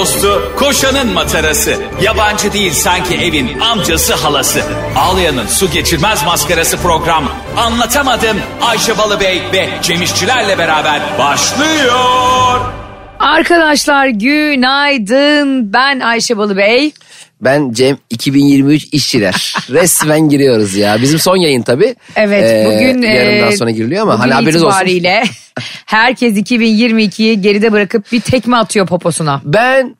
dostu, koşanın matarası. Yabancı değil sanki evin amcası halası. Ağlayan'ın su geçirmez maskarası program. Anlatamadım Ayşe Balıbey ve Cemişçilerle beraber başlıyor. Arkadaşlar günaydın. Ben Ayşe Balıbey. Ben Cem 2023 işçiler. Resmen giriyoruz ya. Bizim son yayın tabii. Evet Ee, bugün yarından e, sonra giriliyor ama hani haberiniz olsun. itibariyle herkes 2022'yi geride bırakıp bir tekme atıyor poposuna. Ben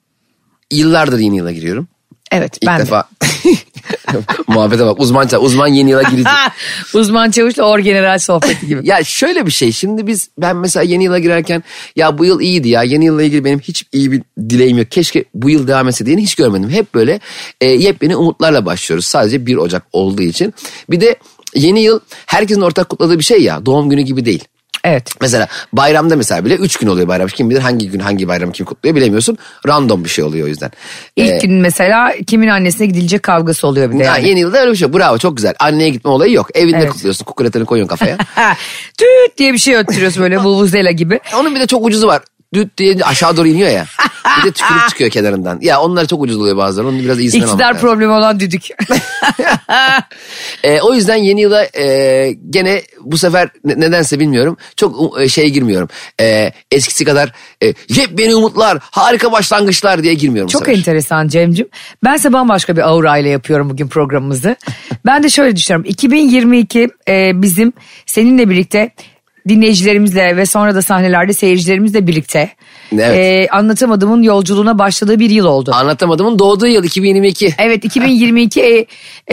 yıllardır yeni yıla giriyorum. Evet İlk ben de. defa. Muhabbete bak uzman ça- uzman yeni yıla girecek. Uzman çavuşla orgeneral sohbeti gibi. ya şöyle bir şey şimdi biz ben mesela yeni yıla girerken ya bu yıl iyiydi ya yeni yılla ilgili benim hiç iyi bir dileğim yok. Keşke bu yıl devam etse diyeni hiç görmedim. Hep böyle e, yepyeni umutlarla başlıyoruz sadece 1 Ocak olduğu için. Bir de yeni yıl herkesin ortak kutladığı bir şey ya doğum günü gibi değil. Evet. Mesela bayramda mesela bile 3 gün oluyor bayram. Kim bilir hangi gün hangi bayramı kim kutluyor bilemiyorsun. Random bir şey oluyor o yüzden. İlk Ee, gün mesela kimin annesine gidilecek kavgası oluyor bir de ya yani. yeni yılda öyle bir şey. Bravo çok güzel. Anneye gitme olayı yok. Evinde Evet. kutluyorsun. Kukuletini koyuyorsun kafaya. Tüt diye bir şey öttürüyorsun böyle vuvuzela gibi. Onun bir de çok ucuzu var. Düt diye aşağı doğru iniyor ya. Bir de tükürük çıkıyor kenarından. Ya onlar çok ucuz oluyor bazen. Onu biraz iyisinden almak İktidar lazım. problemi olan düdük. Ee, o yüzden yeni yıla e, gene bu sefer ne- nedense bilmiyorum. Çok e, şeye girmiyorum. E, eskisi kadar e, yepyeni umutlar, harika başlangıçlar diye girmiyorum bu Çok sefer. enteresan Cem'cim. Bense bambaşka bir aura ile yapıyorum bugün programımızı. ben de şöyle düşünüyorum. 2022 e, bizim seninle birlikte dinleyicilerimizle ve sonra da sahnelerde seyircilerimizle birlikte Evet. e, anlatamadığımın yolculuğuna başladığı bir yıl oldu. Anlatamadımın doğduğu yıl 2022. Evet 2022 e,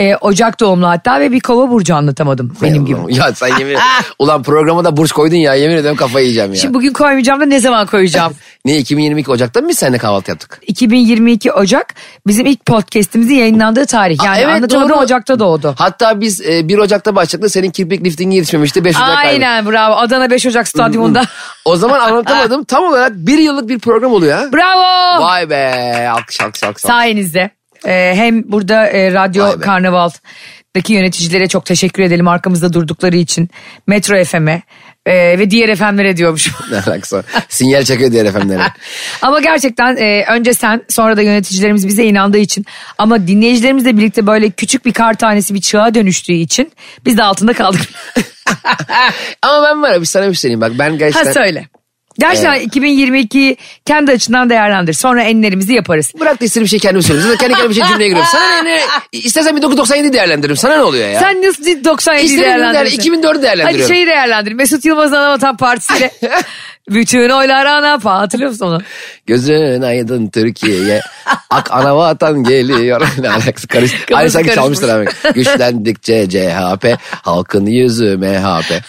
e, Ocak doğumlu hatta ve bir kova burcu anlatamadım benim gibi. Ya sen yemin Ulan programa da burç koydun ya yemin ediyorum kafayı yiyeceğim ya. Şimdi bugün koymayacağım da ne zaman koyacağım? Ne 2022 Ocak'ta mı biz seninle kahvaltı yaptık? 2022 Ocak bizim ilk podcast'imizin yayınlandığı tarih. Yani Aa, evet, anlatamadım doğru. Ocak'ta doğdu. Hatta biz e, 1 Ocak'ta başladık senin kirpik liftingi yetişmemişti 5 Ocak. Aynen bravo Adana 5 Ocak stadyumunda. O zaman anlatamadım tam olarak bir yıllık bir program oluyor ha. bravo. Vay be alkış alkış alkış. Sayenizde. Ee, hem burada e, Radyo. Karnaval'daki yöneticilere çok teşekkür edelim arkamızda durdukları için. Metro FM'e e, ve diğer FM'lere diyormuş. Ne alakası? Sinyal çekiyor diğer efendilere. ama gerçekten e, önce sen sonra da yöneticilerimiz bize inandığı için ama dinleyicilerimizle birlikte böyle küçük bir kar tanesi bir çığa dönüştüğü için biz de altında kaldık. Ama ben var ya bir sana bir şey söyleyeyim bak ben ha gerçekten... söyle. Gerçekten 2022 kendi açından değerlendir. Sonra enlerimizi yaparız. Bırak da istediğim bir şey kendim söyleyeyim. Zaten kendi kendime bir şey cümleye giriyorum. Sana ne, ne? İstersen 1997 değerlendiririm. Sana ne oluyor ya? Sen nasıl 97'yi İstediğim değerlendirirsin? değer- 2004'ü değerlendiriyorum. Hadi şeyi değerlendir. Mesut Yılmaz'ın Anavatan Partisi'yle. Bütün oylar ana pa. Hatırlıyor musun onu? Gözün aydın Türkiye'ye. Ak ana vatan geliyor. ne alakası karış. Aynı sanki çalmıştır abi. Güçlendikçe CHP. Halkın yüzü MHP.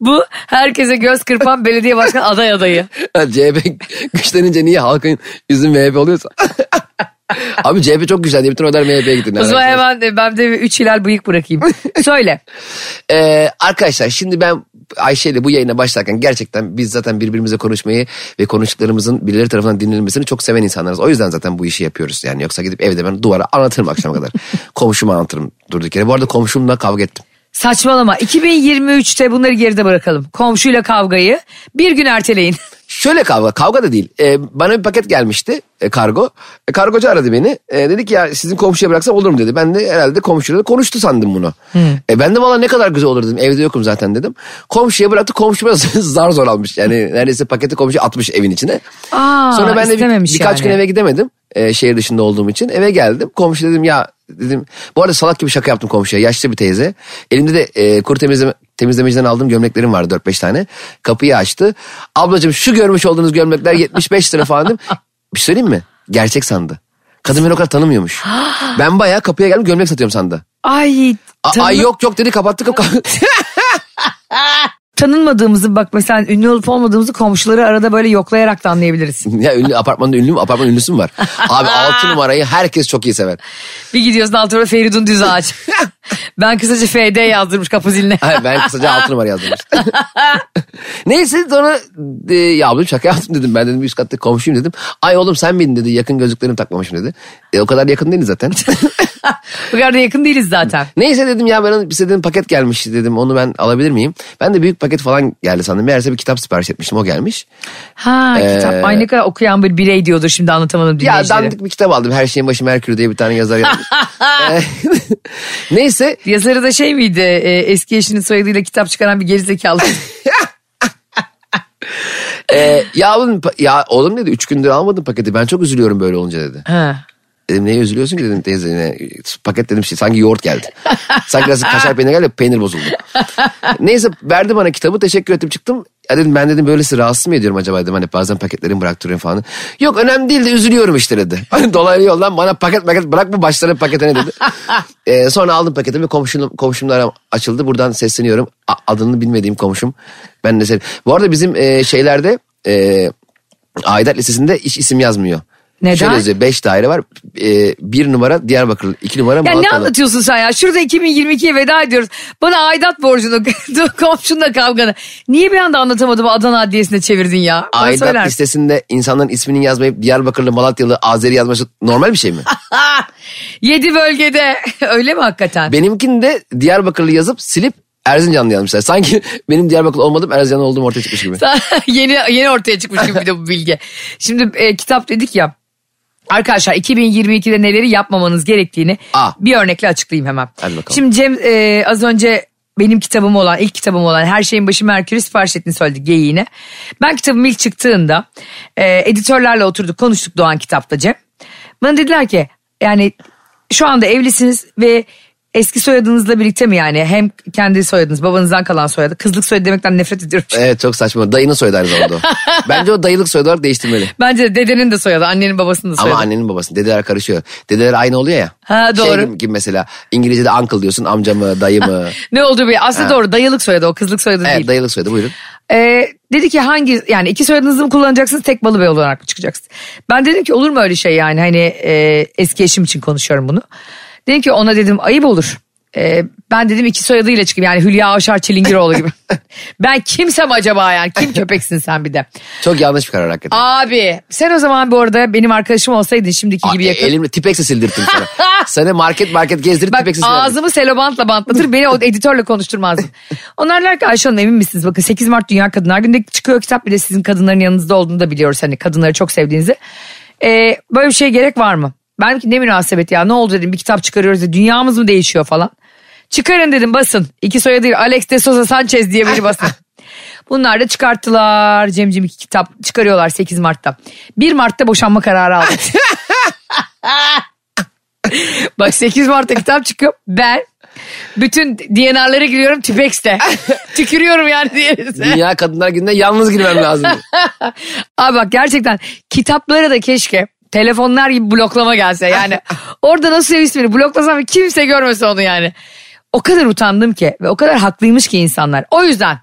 Bu herkese göz kırpan belediye başkanı aday adayı. CHP güçlenince niye halkın yüzü MHP oluyorsa? Abi CHP çok güçlendi. Bütün oylar MHP'ye gitti. O zaman hemen de ben de bir üç hilal bıyık bırakayım. Söyle. Ee, arkadaşlar şimdi ben Ayşe ile bu yayına başlarken gerçekten biz zaten birbirimize konuşmayı ve konuştuklarımızın birileri tarafından dinlenmesini çok seven insanlarız. O yüzden zaten bu işi yapıyoruz. Yani yoksa gidip evde ben duvara anlatırım akşama kadar. Komşuma anlatırım durduk yere. Bu arada komşumla kavga ettim. Saçmalama. 2023'te bunları geride bırakalım. Komşuyla kavgayı bir gün erteleyin. Şöyle kavga, kavga da değil. Ee, bana bir paket gelmişti e, kargo. E, kargocu aradı beni. E, dedi ki ya sizin komşuya bıraksam olur mu dedi. Ben de herhalde komşuyla konuştu sandım bunu. E, ben de valla ne kadar güzel olur dedim. Evde yokum zaten dedim. Komşuya bıraktı. Komşu biraz zar zor almış. Yani neredeyse paketi komşu atmış evin içine. Aa, Sonra ben de bir- birkaç yani. gün eve gidemedim. e, şehir dışında olduğum için. Eve geldim. Komşu dedim ya dedim. Bu arada salak gibi şaka yaptım komşuya. Yaşlı bir teyze. Elimde de e, kuru temizleme, temizlemeciden aldığım gömleklerim vardı 4-5 tane. Kapıyı açtı. Ablacığım şu görmüş olduğunuz gömlekler 75 lira falan dedim. Bir şey söyleyeyim mi? Gerçek sandı. Kadın beni o kadar tanımıyormuş. ben bayağı kapıya geldim gömlek satıyorum sandı. Ay, tanı- Ay yok yok dedi kapattı kapı. tanınmadığımızı bak mesela ünlü olup olmadığımızı komşuları arada böyle yoklayarak da anlayabiliriz. ya ünlü apartmanda ünlü mü? Apartman ünlüsü mü var? Abi 6 numarayı herkes çok iyi sever. Bir gidiyorsun altına Feridun Düz Ağaç. ben kısaca FD yazdırmış kapı ziline. Hayır ben kısaca 6 numara yazdım işte. Neyse sonra e, ya ablam şaka yaptım dedim. Ben dedim üst katta komşuyum dedim. Ay oğlum sen miydin dedi. Yakın gözlüklerimi takmamışım dedi. E, o kadar yakın değiliz zaten. Bu kadar da yakın değiliz zaten. Neyse dedim ya bana bize dedim paket gelmişti dedim. Onu ben alabilir miyim? Ben de büyük paket falan geldi sandım. Meğerse bir kitap sipariş etmiştim o gelmiş. Ha Ee, kitap. Ay ne kadar okuyan bir birey diyordur şimdi anlatamadım Ya dinleyicilere. dandik bir kitap aldım. Her şeyin başı Merkür diye bir tane yazar yazmış. Ee, Neyse Yazarı da şey miydi e, eski eşinin soyadıyla kitap çıkaran bir gerizekalı. e, ya, oğlum, ya oğlum dedi üç gündür almadım paketi ben çok üzülüyorum böyle olunca dedi. ha. Dedim neye üzülüyorsun ki dedim teyze yine paket dedim şey sanki yoğurt geldi. sanki biraz kaşar peynir geldi peynir bozuldu. Neyse verdi bana kitabı teşekkür ettim çıktım. Ya dedim ben dedim böylesi rahatsız mı ediyorum acaba dedim hani bazen paketlerimi bıraktırıyorum falan. Yok önemli değil de üzülüyorum işte dedi. Hani dolaylı yoldan bana paket paket bırakma başlarına paketine dedi. Ee, sonra aldım paketimi komşum, komşumlara açıldı buradan sesleniyorum. A- adını bilmediğim komşum. Ben de sev- Bu arada bizim e, şeylerde e, aidat listesinde hiç isim yazmıyor. Neden? Şöyle yazıyor 5 daire var. E, bir numara Diyarbakır, iki numara Ya ne anlatıyorsun sen ya? Şurada 2022'ye veda ediyoruz. Bana aidat borcunu, komşunla kavganı. Niye bir anda anlatamadım Adana Adliyesi'ne çevirdin ya? Bana söyler Aidat misin? listesinde insanların ismini yazmayıp Diyarbakırlı, Malatyalı, Azeri yazması normal bir şey mi? Yedi bölgede. Öyle mi hakikaten? Benimkini de Diyarbakırlı yazıp silip Erzincanlı yazmışlar. Sanki benim Diyarbakırlı olmadım Erzincanlı olduğum ortaya çıkmış gibi. yeni yeni ortaya çıkmış gibi bir de bu bilgi. Şimdi e, kitap dedik ya. Arkadaşlar 2022'de neleri yapmamanız gerektiğini Aa. bir örnekle açıklayayım hemen. Hadi bakalım. Şimdi Cem e, az önce benim kitabım olan, ilk kitabım olan Her Şeyin Başı Merkür'ü sipariş ettiğini söyledi geyiğine. Ben kitabım ilk çıktığında e, editörlerle oturduk konuştuk Doğan kitapta Cem. Bana dediler ki yani şu anda evlisiniz ve eski soyadınızla birlikte mi yani hem kendi soyadınız babanızdan kalan soyadı kızlık soyadı demekten nefret ediyorum. Evet çok saçma. Dayının soyadı aynı zamanda o. Bence o dayılık soyadı olarak değiştirmeli. Bence de dedenin de soyadı, annenin babasının da soyadı. Ama annenin babası. Dedeler karışıyor. Dedeler aynı oluyor ya. Ha, doğru. Şey gibi, mesela İngilizce'de uncle diyorsun amca mı dayı mı? Ne olduğu bir aslında doğru dayılık soyadı o kızlık soyadı evet değil. dayılık soyadı buyurun. Ee, dedi ki hangi yani iki soyadınızı mı kullanacaksınız tek balı bey olarak mı çıkacaksınız? Ben dedim ki olur mu öyle şey yani hani e, eski eşim için konuşuyorum bunu. Dedim ki ona dedim ayıp olur. Ee, ben dedim iki soyadıyla çıkayım yani Hülya Avşar Çilingiroğlu gibi. ben kimsem acaba yani kim köpeksin sen bir de. Çok yanlış bir karar hakikaten. Abi sen o zaman bu arada benim arkadaşım olsaydın şimdiki gibi yakın. Elimle tipex'e sildirttim sana. Sana market market gezdirip Bak tipex'e sildirdim. ağzımı selobantla bantlatır beni o editörle konuşturmazdım. Onlar der ki Ayşe Hanım emin misiniz? Bakın 8 Mart Dünya Kadınlar Günü'nde çıkıyor kitap bir de sizin kadınların yanınızda olduğunu da biliyoruz. Hani kadınları çok sevdiğinizi. Ee, böyle bir şeye gerek var mı? Ben ki ne münasebet ya ne oldu dedim bir kitap çıkarıyoruz da dünyamız mı değişiyor falan. Çıkarın dedim basın. İki soyadıyla Alex de Souza Sanchez diye biri basın. Bunlar da çıkarttılar. Cemcim iki kitap çıkarıyorlar 8 Mart'ta. 1 Mart'ta boşanma kararı aldık. Bak 8 Mart'ta kitap çıkıyor. Ben bütün DNR'lara giriyorum Tipex'te. Tükürüyorum yani diğerinize. Dünya Kadınlar Günü'ne yalnız girmem lazım. Abi bak gerçekten kitaplara da keşke telefonlar gibi bloklama gelse. Yani orada nasıl ismini bloklasam kimse görmese onu yani. O kadar utandım ki ve o kadar haklıymış ki insanlar. O yüzden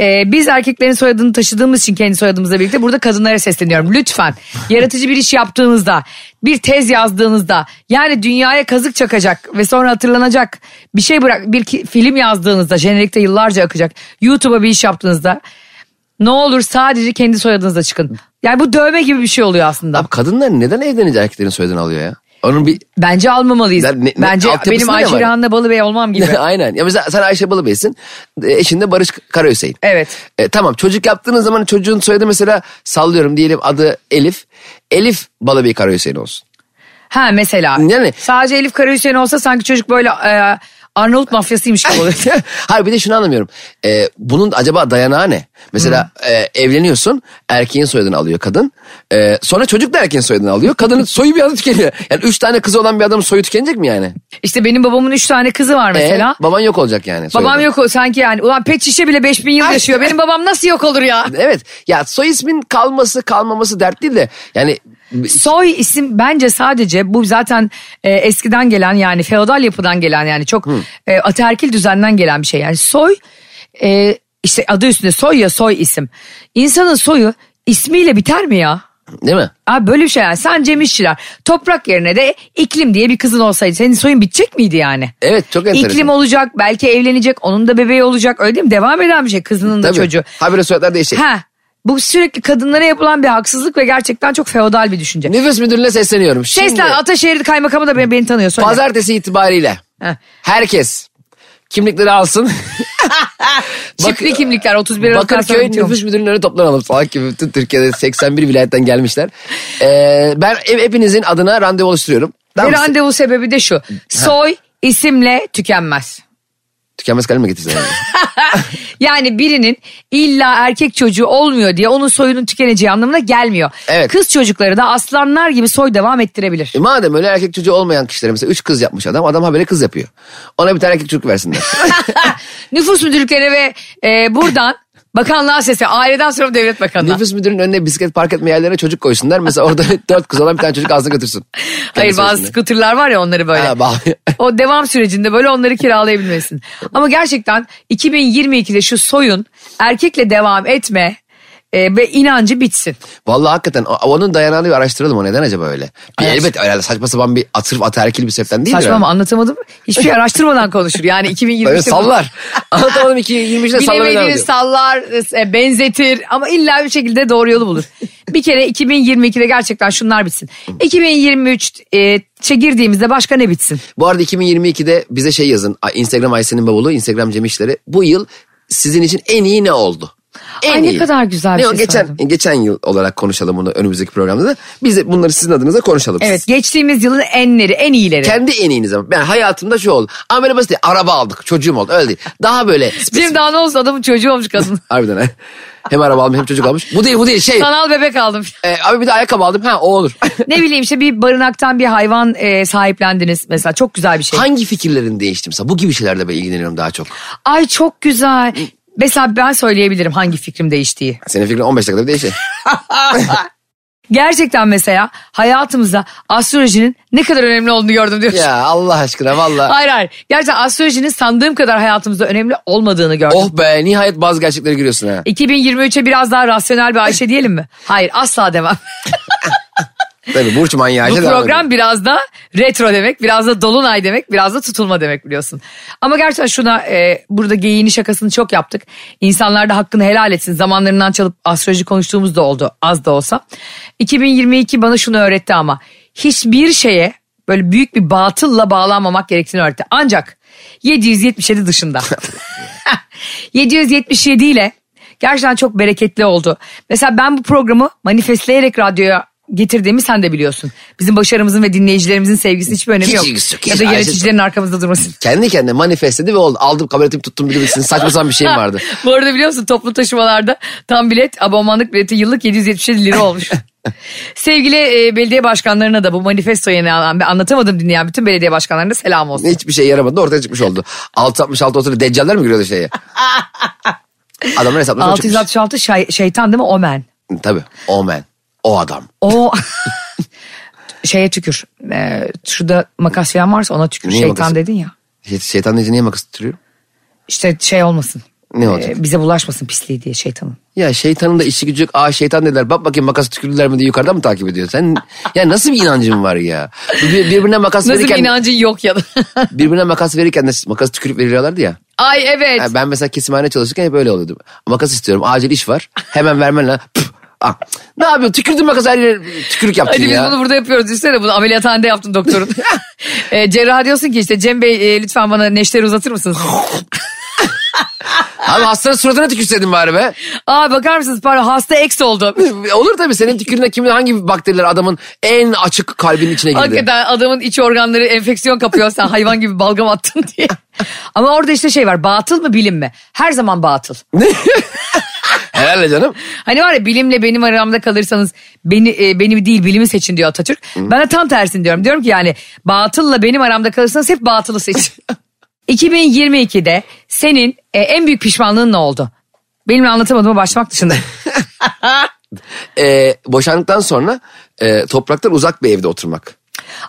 e, biz erkeklerin soyadını taşıdığımız için kendi soyadımızla birlikte burada kadınlara sesleniyorum. Lütfen yaratıcı bir iş yaptığınızda, bir tez yazdığınızda yani dünyaya kazık çakacak ve sonra hatırlanacak bir şey bırak bir film yazdığınızda jenerikte yıllarca akacak YouTube'a bir iş yaptığınızda ne olur sadece kendi soyadınızla çıkın. Yani bu dövme gibi bir şey oluyor aslında. Abi kadınlar neden evlenince erkeklerin soyadını alıyor ya? Onun bir Bence almamalıyız. Ne- ne- Bence benim Ayşe var? Rehan'la Balıbey olmam gibi. Aynen. Ya mesela sen Ayşe Balıbey'sin. e, Eşin de Barış Karahüseyin. Evet. E, tamam çocuk yaptığınız zaman çocuğun soyadı mesela sallıyorum diyelim adı Elif. Elif Balıbey Karahüseyin olsun. Ha mesela. Yani- Sadece Elif Karahüseyin olsa sanki çocuk böyle e, Arnavut mafyasıymış gibi oluyor. Hayır bir de şunu anlamıyorum. E, bunun acaba dayanağı ne? Mesela e, evleniyorsun erkeğin soyadını alıyor kadın. E, sonra çocuk da erkeğin soyadını alıyor. Kadının soyu bir anda tükeniyor. Yani üç tane kızı olan bir adamın soyu tükenecek mi yani? işte benim babamın üç tane kızı var mesela. E, baban yok olacak yani. Babam soyadı. yok o sanki yani. Ulan pet şişe bile 5000 yıl yaşıyor. Benim babam nasıl yok olur ya? Evet ya soy ismin kalması kalmaması dert değil de yani Soy isim bence sadece bu zaten e, eskiden gelen yani feodal yapıdan gelen yani çok e, ataerkil düzenden gelen bir şey. Yani soy e, işte adı üstünde soy ya soy isim. İnsanın soyu ismiyle biter mi ya? değil mi? Abi böyle bir şey yani sen Cem İşçiler toprak yerine de iklim diye bir kızın olsaydı senin soyun bitecek miydi yani? Evet çok enteresan. İklim olacak belki evlenecek onun da bebeği olacak öyle değil mi? Devam eden bir şey kızının da Tabii. çocuğu. Habire soyadlar değişecek. Ha, bu sürekli kadınlara yapılan bir haksızlık ve gerçekten çok feodal bir düşünce. Nüfus müdürlüğüne sesleniyorum. Şimdi Seslen Ataşehir kaymakamı da beni, beni tanıyor. Söyle. pazartesi itibariyle Heh. herkes kimlikleri alsın. Çiftli kimlikler 31 Aralık'tan sonra Bakırköy nüfus müdürlüğünün önüne toplanalım. Salak gibi bütün Türkiye'de 81 vilayetten gelmişler. Ee, ben hep- hepinizin adına randevu oluşturuyorum. Tamam Ve randevu sebebi de şu. Soy isimle tükenmez. Tükenmez kalem mi getirsin? Yani? Birinin illa erkek çocuğu olmuyor diye onun soyunun tükeneceği anlamına gelmiyor. Evet. Kız çocukları da aslanlar gibi soy devam ettirebilir. E madem öyle erkek çocuğu olmayan kişilere mesela 3 kız yapmış adam. Adam habere kız yapıyor. Ona bir tane erkek çocuk versinler. Nüfus müdürlüklerine ve e, buradan bakanlığa sesi aileden sonra devlet bakanına. Nüfus müdürünün önüne bisiklet park etme yerlerine çocuk koysunlar. Mesela orada 4 kız olan bir tane çocuk alsın götürsün. Hayır Kendi bazı skuterlar var ya onları böyle. Ha, bağlı. o devam sürecinde böyle onları kiralayabilmesin. Ama gerçekten 2022'de şu soyun erkekle devam etme e, ve inancı bitsin. Vallahi hakikaten onun dayanağını bir araştıralım o neden acaba öyle? Bir elbet öyle saçma sapan bir atır ataerkil bir sebepten değil Saçma ama anlatamadım. Hiçbir şey araştırmadan konuşur. Yani 2023'te Böyle sallar. Anlatamadım 2023'de sallamaya devam Bilemediğini sallar, e, benzetir ama illa bir şekilde doğru yolu bulur. bir kere 2022'de gerçekten şunlar bitsin. 2023 e, girdiğimizde başka ne bitsin? Bu arada 2022'de bize şey yazın. Instagram Ayşe'nin bavulu, Instagram Cem İşleri. Bu yıl sizin için en iyi ne oldu? En Ay ne kadar güzel bir ne o şey geçen, söyledin. geçen yıl olarak konuşalım bunu önümüzdeki programda da. Biz de bunları sizin adınıza konuşalım. Evet geçtiğimiz yılın enleri, en iyileri. Kendi en iyiniz ama. Ben hayatımda şu oldu. Ama böyle basit değil. Araba aldık. Çocuğum oldu. Öyle değil. Daha böyle. Cem daha ne olsa adamın çocuğu olmuş kadın. Harbiden ha. Hem araba aldım hem çocuk almış. Bu değil bu değil şey. Sanal bebek aldım. E, abi bir de ayakkabı aldım. Ha o olur. ne bileyim işte bir barınaktan bir hayvan e, sahiplendiniz mesela çok güzel bir şey. Hangi fikirlerin değişti mesela? Bu gibi şeylerle ben ilgileniyorum daha çok. Ay çok güzel. Mesela ben söyleyebilirim hangi fikrim değiştiği. Senin fikrin 15 dakikada değişir. Gerçekten mesela hayatımızda astrolojinin ne kadar önemli olduğunu gördüm diyorsun. ya Allah aşkına valla. Hayır hayır. Gerçekten astrolojinin sandığım kadar hayatımızda önemli olmadığını gördüm. Oh be nihayet bazı gerçekleri görüyorsun ha. 2023'e biraz daha rasyonel bir Ayşe diyelim mi? Hayır asla devam. Tabii burç manyağı. Bu devam program ediyor. biraz da retro demek, biraz da dolunay demek, biraz da tutulma demek biliyorsun. Ama gerçekten şuna e, burada geyiğini şakasını çok yaptık. İnsanlar da hakkını helal etsin. Zamanlarından çalıp astroloji konuştuğumuz da oldu az da olsa. 2022 bana şunu öğretti ama hiçbir şeye böyle büyük bir batılla bağlanmamak gerektiğini öğretti. Ancak 777 dışında. 777 ile gerçekten çok bereketli oldu. Mesela ben bu programı manifestleyerek radyoya getirdiğimi sen de biliyorsun. Bizim başarımızın ve dinleyicilerimizin sevgisi hiçbir önemi Hiç yok. ilgisi yok. Ya Hiç da Ayşe- yöneticilerin arkamızda durması. Kendi kendine manifestledi ve oldu. Aldım kabul ettim tuttum bir bilsin. Saçma sapan bir şeyim vardı. Bu arada biliyor musun toplu taşımalarda tam bilet abonmanlık bileti yıllık 777 lira olmuş. Sevgili e, belediye başkanlarına da bu manifesto yeni alan, ben anlatamadım dinleyen bütün belediye başkanlarına selam olsun. Hiçbir şey yaramadı ortaya çıkmış oldu. 666 oturup deccaller mi giriyordu şeye? Adamın hesapları çıkmış. 666 şey- şeytan değil mi Omen? Tabii. O man. O adam. O şeye tükür. Ee, şurada makas falan varsa ona tükür. Niye Şeytan makası? dedin ya. Şey- Şeytan deyince niye makas tutuyor? İşte şey olmasın. Ne olacak? Ee, bize bulaşmasın pisliği diye şeytanın. Ya şeytanın da işi gücü yok. Aa şeytan dediler. Bak bakayım makas tükürdüler mi diye yukarıdan mı takip ediyor? Sen ya nasıl bir inancın var ya? Bir- Birbirine makas Nasıl bir verirken inancın yok ya da. birbirine makas verirken de makas tükürüp veriyorlardı ya. Ay evet. Ha, ben mesela kesimhane çalışırken hep öyle oluyordu. Makas istiyorum. Acil iş var. Hemen vermen lazım. Ah. Ne yapıyorsun? Tükürdün makas her yere tükürük yaptın Hadi biz ya. bunu burada yapıyoruz. Düşünsene bunu ameliyathanede yaptın doktorun. e, cerrah diyorsun ki işte Cem Bey e, lütfen bana neşteri uzatır mısınız? Abi hastanın suratına tükürseydin bari be. Aa bakar mısınız pardon hasta ex oldu. Olur tabii senin tükürüğüne kimin hangi bakteriler adamın en açık kalbinin içine girdi. Hakikaten adamın iç organları enfeksiyon kapıyor sen hayvan gibi balgam attın diye. Ama orada işte şey var batıl mı bilim mi? Her zaman batıl. Herhalde canım. Hani var ya bilimle benim aramda kalırsanız beni e, beni değil bilimi seçin diyor Atatürk. Ben de tam tersini diyorum. Diyorum ki yani batılla benim aramda kalırsanız hep batılı seçin. 2022'de senin e, en büyük pişmanlığın ne oldu? Benimle anlatamadığıma başlamak dışında. Ee, boşandıktan sonra e, topraktan uzak bir evde oturmak.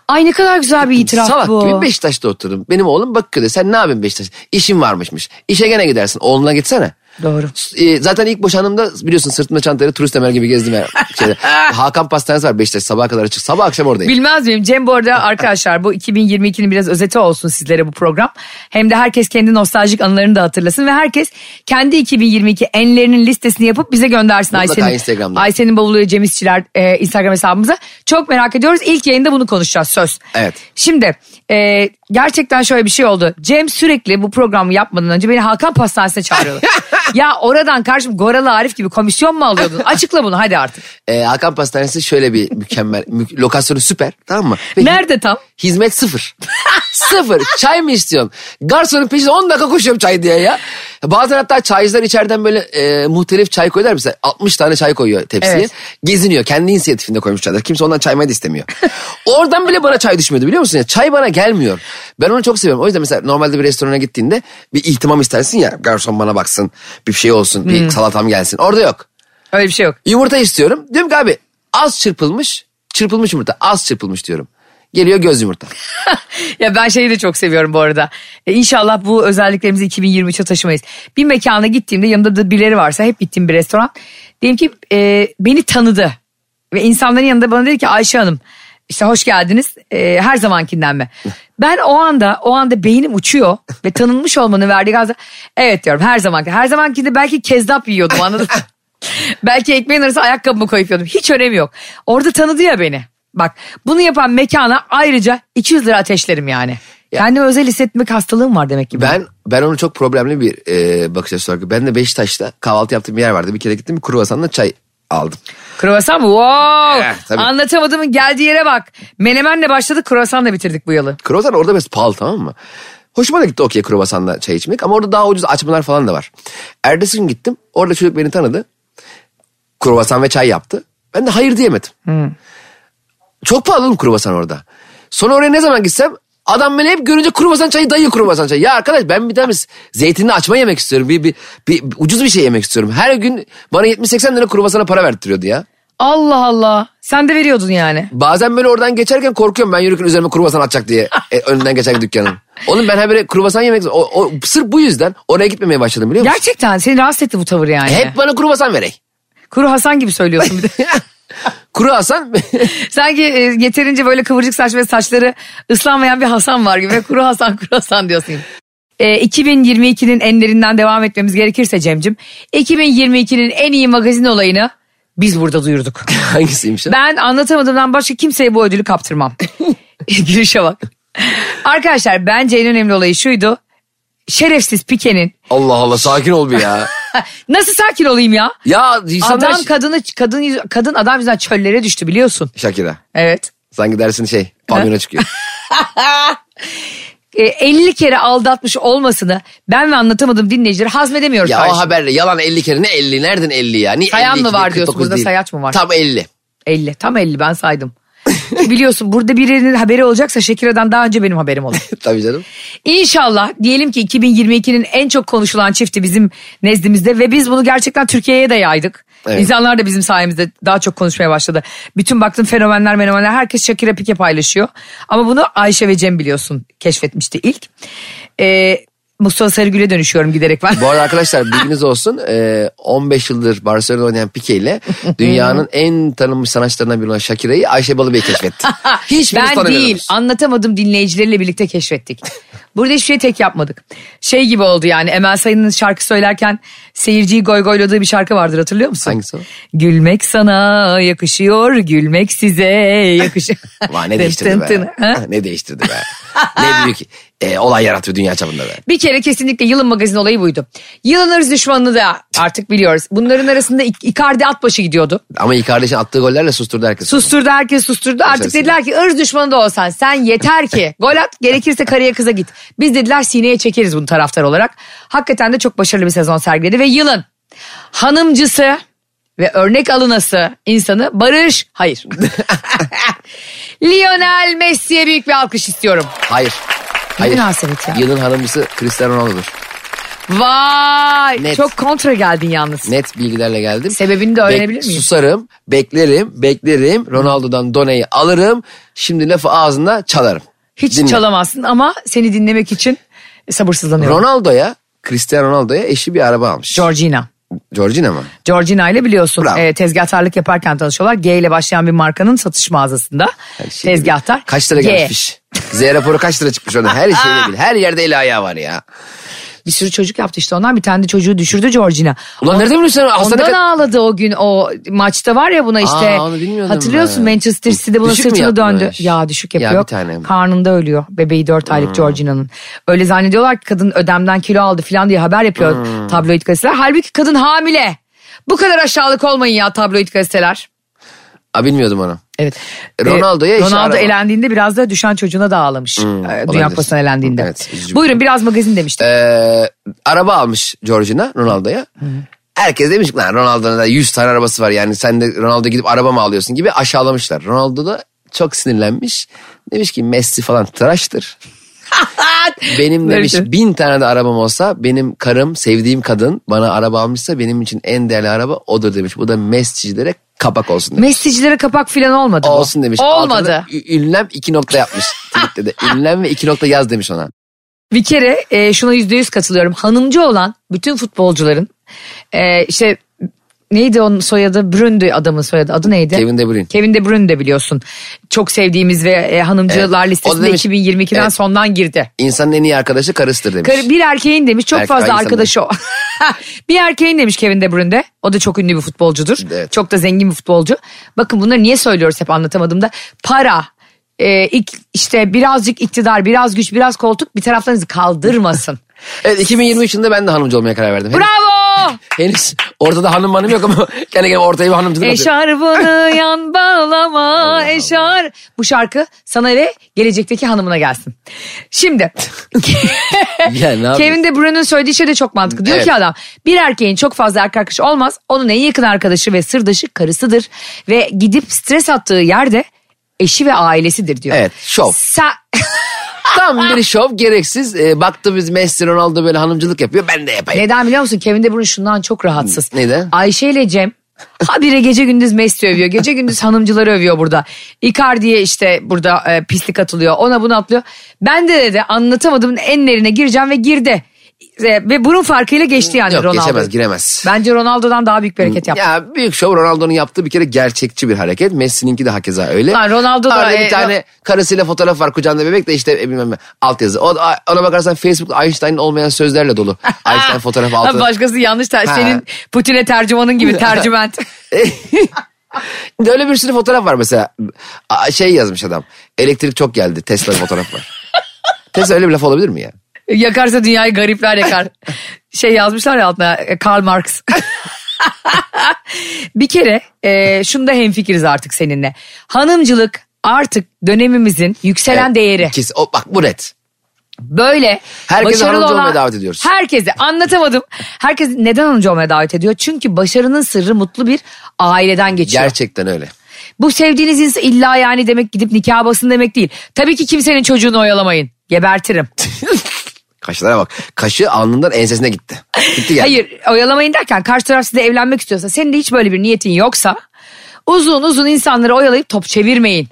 Ay ne kadar güzel bir itiraf Salak bu. gibi Beşiktaş'ta oturdum. Benim oğlum Bakırköy'de. Sen ne yapıyorsun Beşiktaş? İşin varmışmış. İşe gene gidersin. Oğluna gitsene. Doğru. E, zaten ilk boşanımda biliyorsun sırtımda çantayla turist Ömer gibi gezdim. Yani. Şeyde. Hakan Pastanesi var Beşiktaş sabaha kadar açık. Sabah akşam oradayım. Bilmez miyim? Cem bu arada arkadaşlar bu 2022'nin biraz özeti olsun sizlere bu program. Hem de herkes kendi nostaljik anılarını da hatırlasın ve herkes kendi 2022 enlerinin listesini yapıp bize göndersin Mutlaka Ayşe'nin. Instagram'da. Ayşe'nin bavulu Cem İşçiler e, Instagram hesabımıza. Çok merak ediyoruz. İlk yayında bunu konuşacağız söz. Evet. Şimdi e, gerçekten şöyle bir şey oldu. Cem sürekli bu programı yapmadan önce beni Hakan Pastanesi'ne çağırıyordu. ya oradan karşım Goralı Arif gibi komisyon mu alıyordun? Açıkla bunu hadi artık. E, Hakan Pastanesi şöyle bir mükemmel. mü- lokasyonu süper tamam mı? Ve Nerede tam? Hizmet sıfır. sıfır. Çay mı istiyorsun? Garsonun peşinde 10 dakika koşuyorum çay diye ya. Bazen hatta çaycılar içeriden böyle e, muhtelif çay koyuyorlar. Mesela 60 tane çay koyuyor tepsiye. Evet. Geziniyor. Kendi inisiyatifinde koymuş çaylar. Kimse ondan çay da istemiyor. Oradan bile bana çay düşmüyordu biliyor musun? Ya, çay bana gelmiyor. Ben onu çok seviyorum. O yüzden mesela normalde bir restorana gittiğinde bir ihtimam istersin ya. Garson bana baksın. Bir şey olsun. Hmm. Bir salatam gelsin. Orada yok. Öyle bir şey yok. Yumurta istiyorum. Diyorum ki abi az çırpılmış. Çırpılmış yumurta. Az çırpılmış diyorum. Geliyor göz yumurta. ya ben şeyi de çok seviyorum bu arada. E, inşallah bu özelliklerimizi 2023'e taşımayız. Bir mekana gittiğimde yanımda da birileri varsa hep gittiğim bir restoran. Diyelim ki e, beni tanıdı. Ve insanların yanında bana dedi ki Ayşe Hanım işte hoş geldiniz e, her zamankinden mi? Ben o anda o anda beynim uçuyor ve tanınmış olmanın verdiği gazla evet diyorum her zamanki. Her zamankinde belki kezdap yiyordum anladın belki ekmeğin arasına ayakkabımı koyup yiyordum. Hiç önemi yok. Orada tanıdı ya beni. Bak bunu yapan mekana ayrıca 200 lira ateşlerim yani. Kendimi özel hissetmek hastalığım var demek ki. Ben ben onu çok problemli bir e, bakış açısı olarak. Ben de Beşiktaş'ta kahvaltı yaptığım bir yer vardı. Bir kere gittim bir kruvasanla çay aldım. Kruvasan mı? Wow. Eh, tabii. Anlatamadığımın geldiği yere bak. Menemenle başladık kruvasanla bitirdik bu yılı. Kruvasan orada biraz pahalı tamam mı? Hoşuma da gitti okey kruvasanla çay içmek ama orada daha ucuz açmalar falan da var. Ertesi gün gittim orada çocuk beni tanıdı. Kruvasan ve çay yaptı. Ben de hayır diyemedim. Çok pahalı oğlum kruvasan orada. Sonra oraya ne zaman gitsem adam beni hep görünce kruvasan çayı dayı kruvasan çayı. Ya arkadaş ben bir tane zeytinli açma yemek istiyorum. Bir, bir, bir, bir ucuz bir şey yemek istiyorum. Her gün bana 70-80 lira kruvasana para verttiriyordu ya. Allah Allah. Sen de veriyordun yani. Bazen böyle oradan geçerken korkuyorum ben yürürken üzerime kruvasan atacak diye e, önünden geçen dükkanın. Oğlum ben her böyle kruvasan yemek o, o, sırf bu yüzden oraya gitmemeye başladım biliyor musun? Gerçekten seni rahatsız etti bu tavır yani. Hep bana kruvasan verey. Kuru Hasan gibi söylüyorsun bir de. Kuru Hasan Sanki e, yeterince böyle kıvırcık saç ve saçları ıslanmayan bir Hasan var gibi. Kuru Hasan kuru Hasan diyorsun. E, 2022'nin enlerinden devam etmemiz gerekirse Cem'cim. 2022'nin en iyi magazin olayını biz burada duyurduk. hangisiymiş o? Ben anlatamadığımdan başka kimseye bu ödülü kaptırmam. Gülüşe bak. Arkadaşlar bence en önemli olayı şuydu. Şerefsiz Pike'nin Allah Allah sakin ol bir ya. nasıl sakin olayım ya? ya insanlar... Adam kadını kadın yüz- kadın adam yüzünden çöllere düştü biliyorsun. Şakira. Evet. Sanki dersin şey pavyona çıkıyor. E, 50 kere aldatmış olmasını ben ve anlatamadım dinleyicileri hazmedemiyoruz. ya o haberle yalan 50 kere ne 50 nereden 50 ya? Niye Sayan 52 mı var diyorsun, 49 burada değil? sayaç mı var? Tam 50. 50 tam 50 ben saydım. Biliyorsun burada birinin haberi olacaksa Şakira'dan daha önce benim haberim olur. Tabii canım. İnşallah diyelim ki 2022'nin en çok konuşulan çifti bizim nezdimizde ve biz bunu gerçekten Türkiye'ye de yaydık. Evet. İnsanlar da bizim sayemizde daha çok konuşmaya başladı. Bütün baktım fenomenler fenomenler herkes Shakira Pike paylaşıyor. Ama bunu Ayşe ve Cem biliyorsun keşfetmişti ilk. Ee, Mustafa Sarıgül'e dönüşüyorum giderek ben. Bu arada arkadaşlar bilginiz olsun e, 15 yıldır Barcelona'da oynayan Pique ile dünyanın en tanınmış sanatçılarından biri olan Shakira'yı Ayşe Balıbey keşfetti. Hiçbiriniz ben değil anlatamadım dinleyicileriyle birlikte keşfettik. Burada hiçbir şey tek yapmadık. Şey gibi oldu yani Emel Sayın'ın şarkı söylerken seyirciyi goygoyladığı bir şarkı vardır hatırlıyor musun? Hangisi o? Gülmek sana yakışıyor, gülmek size yakışıyor. Vay ne değiştirdi be. ne değiştirdi be. ne büyük e, olay yaratıyor dünya çapında be. Bir kere kesinlikle yılın magazin olayı buydu. Yılın ırz düşmanını da artık biliyoruz. Bunların arasında Icardi Atbaşı gidiyordu. Ama iyi kardeşin attığı gollerle susturdu herkes. Susturdu herkes susturdu. Artık dediler ki ırz düşmanı da olsan sen yeter ki gol at gerekirse karıya kıza git. Biz dediler sineye çekeriz bunu taraftar olarak. Hakikaten de çok başarılı bir sezon sergiledi ve yılın hanımcısı ve örnek alınası insanı Barış hayır. Lionel Messi'ye büyük bir alkış istiyorum. Hayır. Hayır. münasebet ya? Yılın hanımcısı Cristiano Ronaldo'dur. Vay Net. çok kontra geldin yalnız. Net bilgilerle geldim. Sebebini de öğrenebilir miyim? Susarım, beklerim, beklerim. Ronaldo'dan doneyi alırım. Şimdi lafı ağzına çalarım. Hiç Dinle. çalamazsın ama seni dinlemek için sabırsızlanıyorum. Ronaldo'ya Cristiano Ronaldo'ya eşi bir araba almış. Georgina. Georgina mı? Georgina ile biliyorsun Bravo. e, tezgahtarlık yaparken tanışıyorlar. G ile başlayan bir markanın satış mağazasında. Şey Tezgahtar. Kaç lira gelmiş? Z raporu kaç lira çıkmış orada? Her şeyle bil. Her yerde ayağı var ya. Bir sürü çocuk yaptı işte ondan bir tane de çocuğu düşürdü Georgina. Ulan nereden biliyorsun sen? Hastane Ondan ağladı o gün o maçta var ya buna işte. Aa, onu bilmiyordum hatırlıyorsun ben. Manchester City'de buna Düşük sırtını döndü. Ya düşük Ya yapıyor. bir tanem. Karnında ölüyor. Bebeği 4 aylık Georgina'nın. Öyle zannediyorlar ki kadın ödemden kilo aldı falan diye haber yapıyor tabloid gazeteler. Halbuki kadın hamile. Bu kadar aşağılık olmayın ya tabloid gazeteler. Aa, bilmiyordum onu. Evet. Ronaldo'ya Ee, Ronaldo araba. elendiğinde biraz da düşen çocuğuna da ağlamış. Ee, Dünya. Kupası'na elendiğinde. Evet. Buyurun biraz magazin demiştik. Ee, araba almış Georgina Ronaldo'ya. Herkes demiş ki lan Ronaldo'nun da 100 tane arabası var yani sen de Ronaldo gidip araba mı alıyorsun gibi aşağılamışlar. Ronaldo da çok sinirlenmiş. Demiş ki Messi falan tıraştır. Benim demiş bin tane de arabam olsa benim karım sevdiğim kadın bana araba almışsa benim için en değerli araba odur demiş. Bu da Messi'cilere kapak olsun demiş. Mesajcilere kapak filan olmadı bu. olsun demiş. Olmadı. Altına ünlem iki nokta yapmış. Tweet'te de ünlem ve iki nokta yaz demiş ona. Bir kere e, şuna yüzde yüz katılıyorum. Hanımcı olan bütün futbolcuların e, işte neydi onun soyadı? Bruyne adamın soyadı. Adı neydi? Kevin De Bruyne. Kevin De Bruyne de biliyorsun. Çok sevdiğimiz ve e, hanımcılar Evet. Listesinde demiş- 2022'den Evet. sondan girdi. İnsanın en iyi arkadaşı karısıdır demiş. Karı- Bir erkeğin demiş çok Erkek- fazla arkadaşı o. bir erkeğin demiş Kevin De Bruyne de. O da çok ünlü bir futbolcudur. Evet. Çok da zengin bir futbolcu. Bakın bunları niye söylüyoruz hep anlatamadığımda. Para, e, işte birazcık iktidar, biraz güç, biraz koltuk bir taraflarınızı kaldırmasın. Evet 2023 yılında ben de hanımcı olmaya karar verdim. Henüz, Bravo! henüz ortada hanım hanım yok ama kendi kendime ortaya bir hanımcılık. Eşarbını yan bağlama eşar. Bu şarkı sana ve gelecekteki hanımına gelsin. Şimdi Ya, ne Kevin De Bruyne'ın söylediği şey de çok mantıklı. Diyor Evet. ki adam bir erkeğin çok fazla erkek arkadaşı olmaz. Onun en yakın arkadaşı ve sırdaşı karısıdır. Ve gidip stres attığı yerde eşi ve ailesidir diyor. Evet, şov. Sen... Tam bir şov gereksiz. Ee, baktı biz Messi Ronaldo böyle hanımcılık yapıyor ben de yapayım. Neden biliyor musun? Kevin De Bruyne şundan çok rahatsız. Neden? Ayşe ile Cem habire gece gündüz Messi övüyor. Gece gündüz hanımcıları övüyor burada. Icardi'ye işte burada e, pislik atılıyor. Ona bunu atlıyor. Ben de dedi anlatamadığımın enlerine gireceğim ve girdi. E, ve bunun farkıyla geçti yani Yok Ronaldo. geçemez giremez. Bence Ronaldo'dan daha büyük bir hareket yaptı. Ya büyük şov Ronaldo'nun yaptığı bir kere gerçekçi bir hareket. Messi'ninki de hakeza öyle. Lan Ronaldo da, Arada e, bir tane karısıyla fotoğraf var kucağında bebek de işte e, bilmem ne altyazı. O, ona bakarsan Facebook Einstein'ın olmayan sözlerle dolu. Einstein fotoğrafı Ha, altı. Başkası yanlış ter- Ha. senin Putin'e tercümanın gibi tercüment. Öyle bir sürü fotoğraf var mesela. A- Şey yazmış adam. Elektrik çok geldi. Tesla fotoğraf var. Tesla öyle bir laf olabilir mi ya? Yakarsa dünyayı garipler yakar. şey yazmışlar ya altına e, Karl Marx. bir kere e, şunda hemfikiriz artık seninle. Hanımcılık artık dönemimizin yükselen Evet, değeri. Kesin. O, bak bu net. Böyle Herkese başarılı hanımcı olan- olmaya davet ediyoruz. Herkese anlatamadım. Herkes neden hanımcı olmaya davet ediyor? Çünkü başarının sırrı mutlu bir aileden geçiyor. Gerçekten öyle. Bu sevdiğiniz insan illa yani demek gidip nikah basın demek değil. Tabii ki kimsenin çocuğunu oyalamayın. Gebertirim. Kaşlara bak. Kaşı alnından ensesine gitti. Gitti geldi. Hayır oyalamayın derken karşı taraf size evlenmek istiyorsa senin de hiç böyle bir niyetin yoksa uzun uzun insanları oyalayıp top çevirmeyin.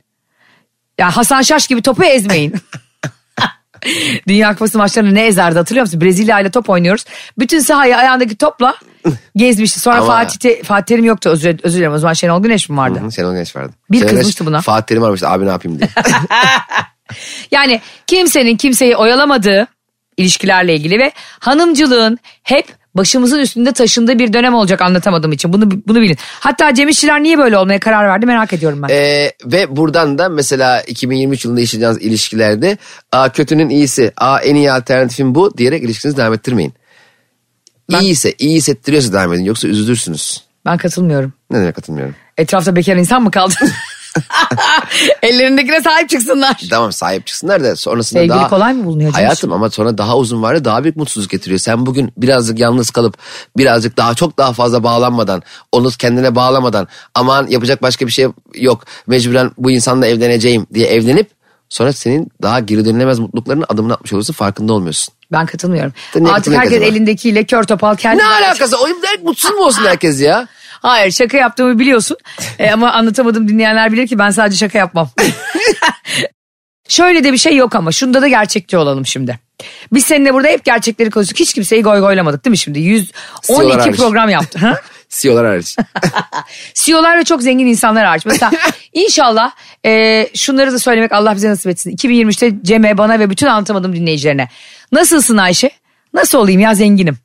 Ya Hasan Şaş gibi topu ezmeyin. Dünya Kupası maçlarını ne ezerdi hatırlıyor musun? Brezilya ile top oynuyoruz. Bütün sahayı ayağındaki topla gezmişti. Sonra Ama- Fatih, Te- Fatih Terim yoktu özür, özür dilerim. O zaman Şenol Güneş mi vardı? Hı, Şenol Güneş vardı. Bir Şenol kızmıştı buna. Fatih Terim aramıştı abi ne yapayım diye. Yani kimsenin kimseyi oyalamadığı ilişkilerle ilgili ve hanımcılığın hep başımızın üstünde taşındığı bir dönem olacak anlatamadığım için. Bunu bunu bilin. Hatta Cem İşçiler niye böyle olmaya karar verdi merak ediyorum ben. Ee, ve buradan da mesela 2023 yılında yaşayacağınız ilişkilerde a, kötünün iyisi, a, en iyi alternatifim bu diyerek ilişkinizi devam ettirmeyin. İyiyse, iyi hissettiriyorsa devam edin yoksa üzülürsünüz. Ben katılmıyorum. Ne demek katılmıyorum. Etrafta bekar insan mı kaldı? Ellerindekine sahip çıksınlar. Tamam sahip çıksınlar da sonrasında Sevgili daha... kolay mı bulunuyor? Hayatım ama sonra daha uzun var daha büyük mutsuzluk getiriyor. Sen bugün birazcık yalnız kalıp birazcık daha çok daha fazla bağlanmadan onu kendine bağlamadan aman yapacak başka bir şey yok mecburen bu insanla evleneceğim diye evlenip sonra senin daha geri dönülemez mutluluklarının adımını atmış olursun farkında olmuyorsun. Ben katılmıyorum. Ne Artık herkes elindekiyle kör topal kendi. Ne alakası? O mutsuz mu olsun herkes ya? Hayır şaka yaptığımı biliyorsun. E, ama anlatamadım dinleyenler bilir ki ben sadece şaka yapmam. Şöyle de bir şey yok ama şunda da gerçekçi olalım şimdi. Biz seninle burada hep gerçekleri konuştuk. Hiç kimseyi goy goylamadık değil mi şimdi? 112 hariç. program yaptı. Ha? CEO'lar hariç. CEO'lar ve çok zengin insanlar hariç. Mesela inşallah e, şunları da söylemek Allah bize nasip etsin. 2023'te Cem'e, bana ve bütün anlatamadım dinleyicilerine. Nasılsın Ayşe? Nasıl olayım ya zenginim?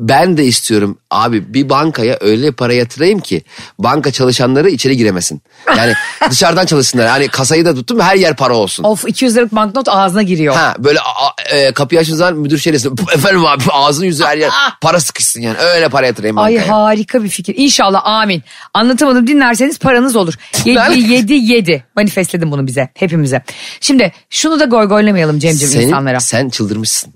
Ben de istiyorum abi bir bankaya öyle para yatırayım ki banka çalışanları içeri giremesin. Yani dışarıdan çalışsınlar. Hani kasayı da tuttum her yer para olsun. Of 200 liralık banknot ağzına giriyor. Ha böyle a- e, kapıyı açtığın zaman müdür şey desin. Efendim abi ağzın yüzü her yer para sıkışsın yani. Öyle para yatırayım Ay bankaya. harika bir fikir. İnşallah amin. Anlatamadım dinlerseniz paranız olur. 7 Ben- 7 7. Manifestledim bunu bize hepimize. Şimdi şunu da goy goylamayalım Cem'cim Senin- insanlara. Sen çıldırmışsın.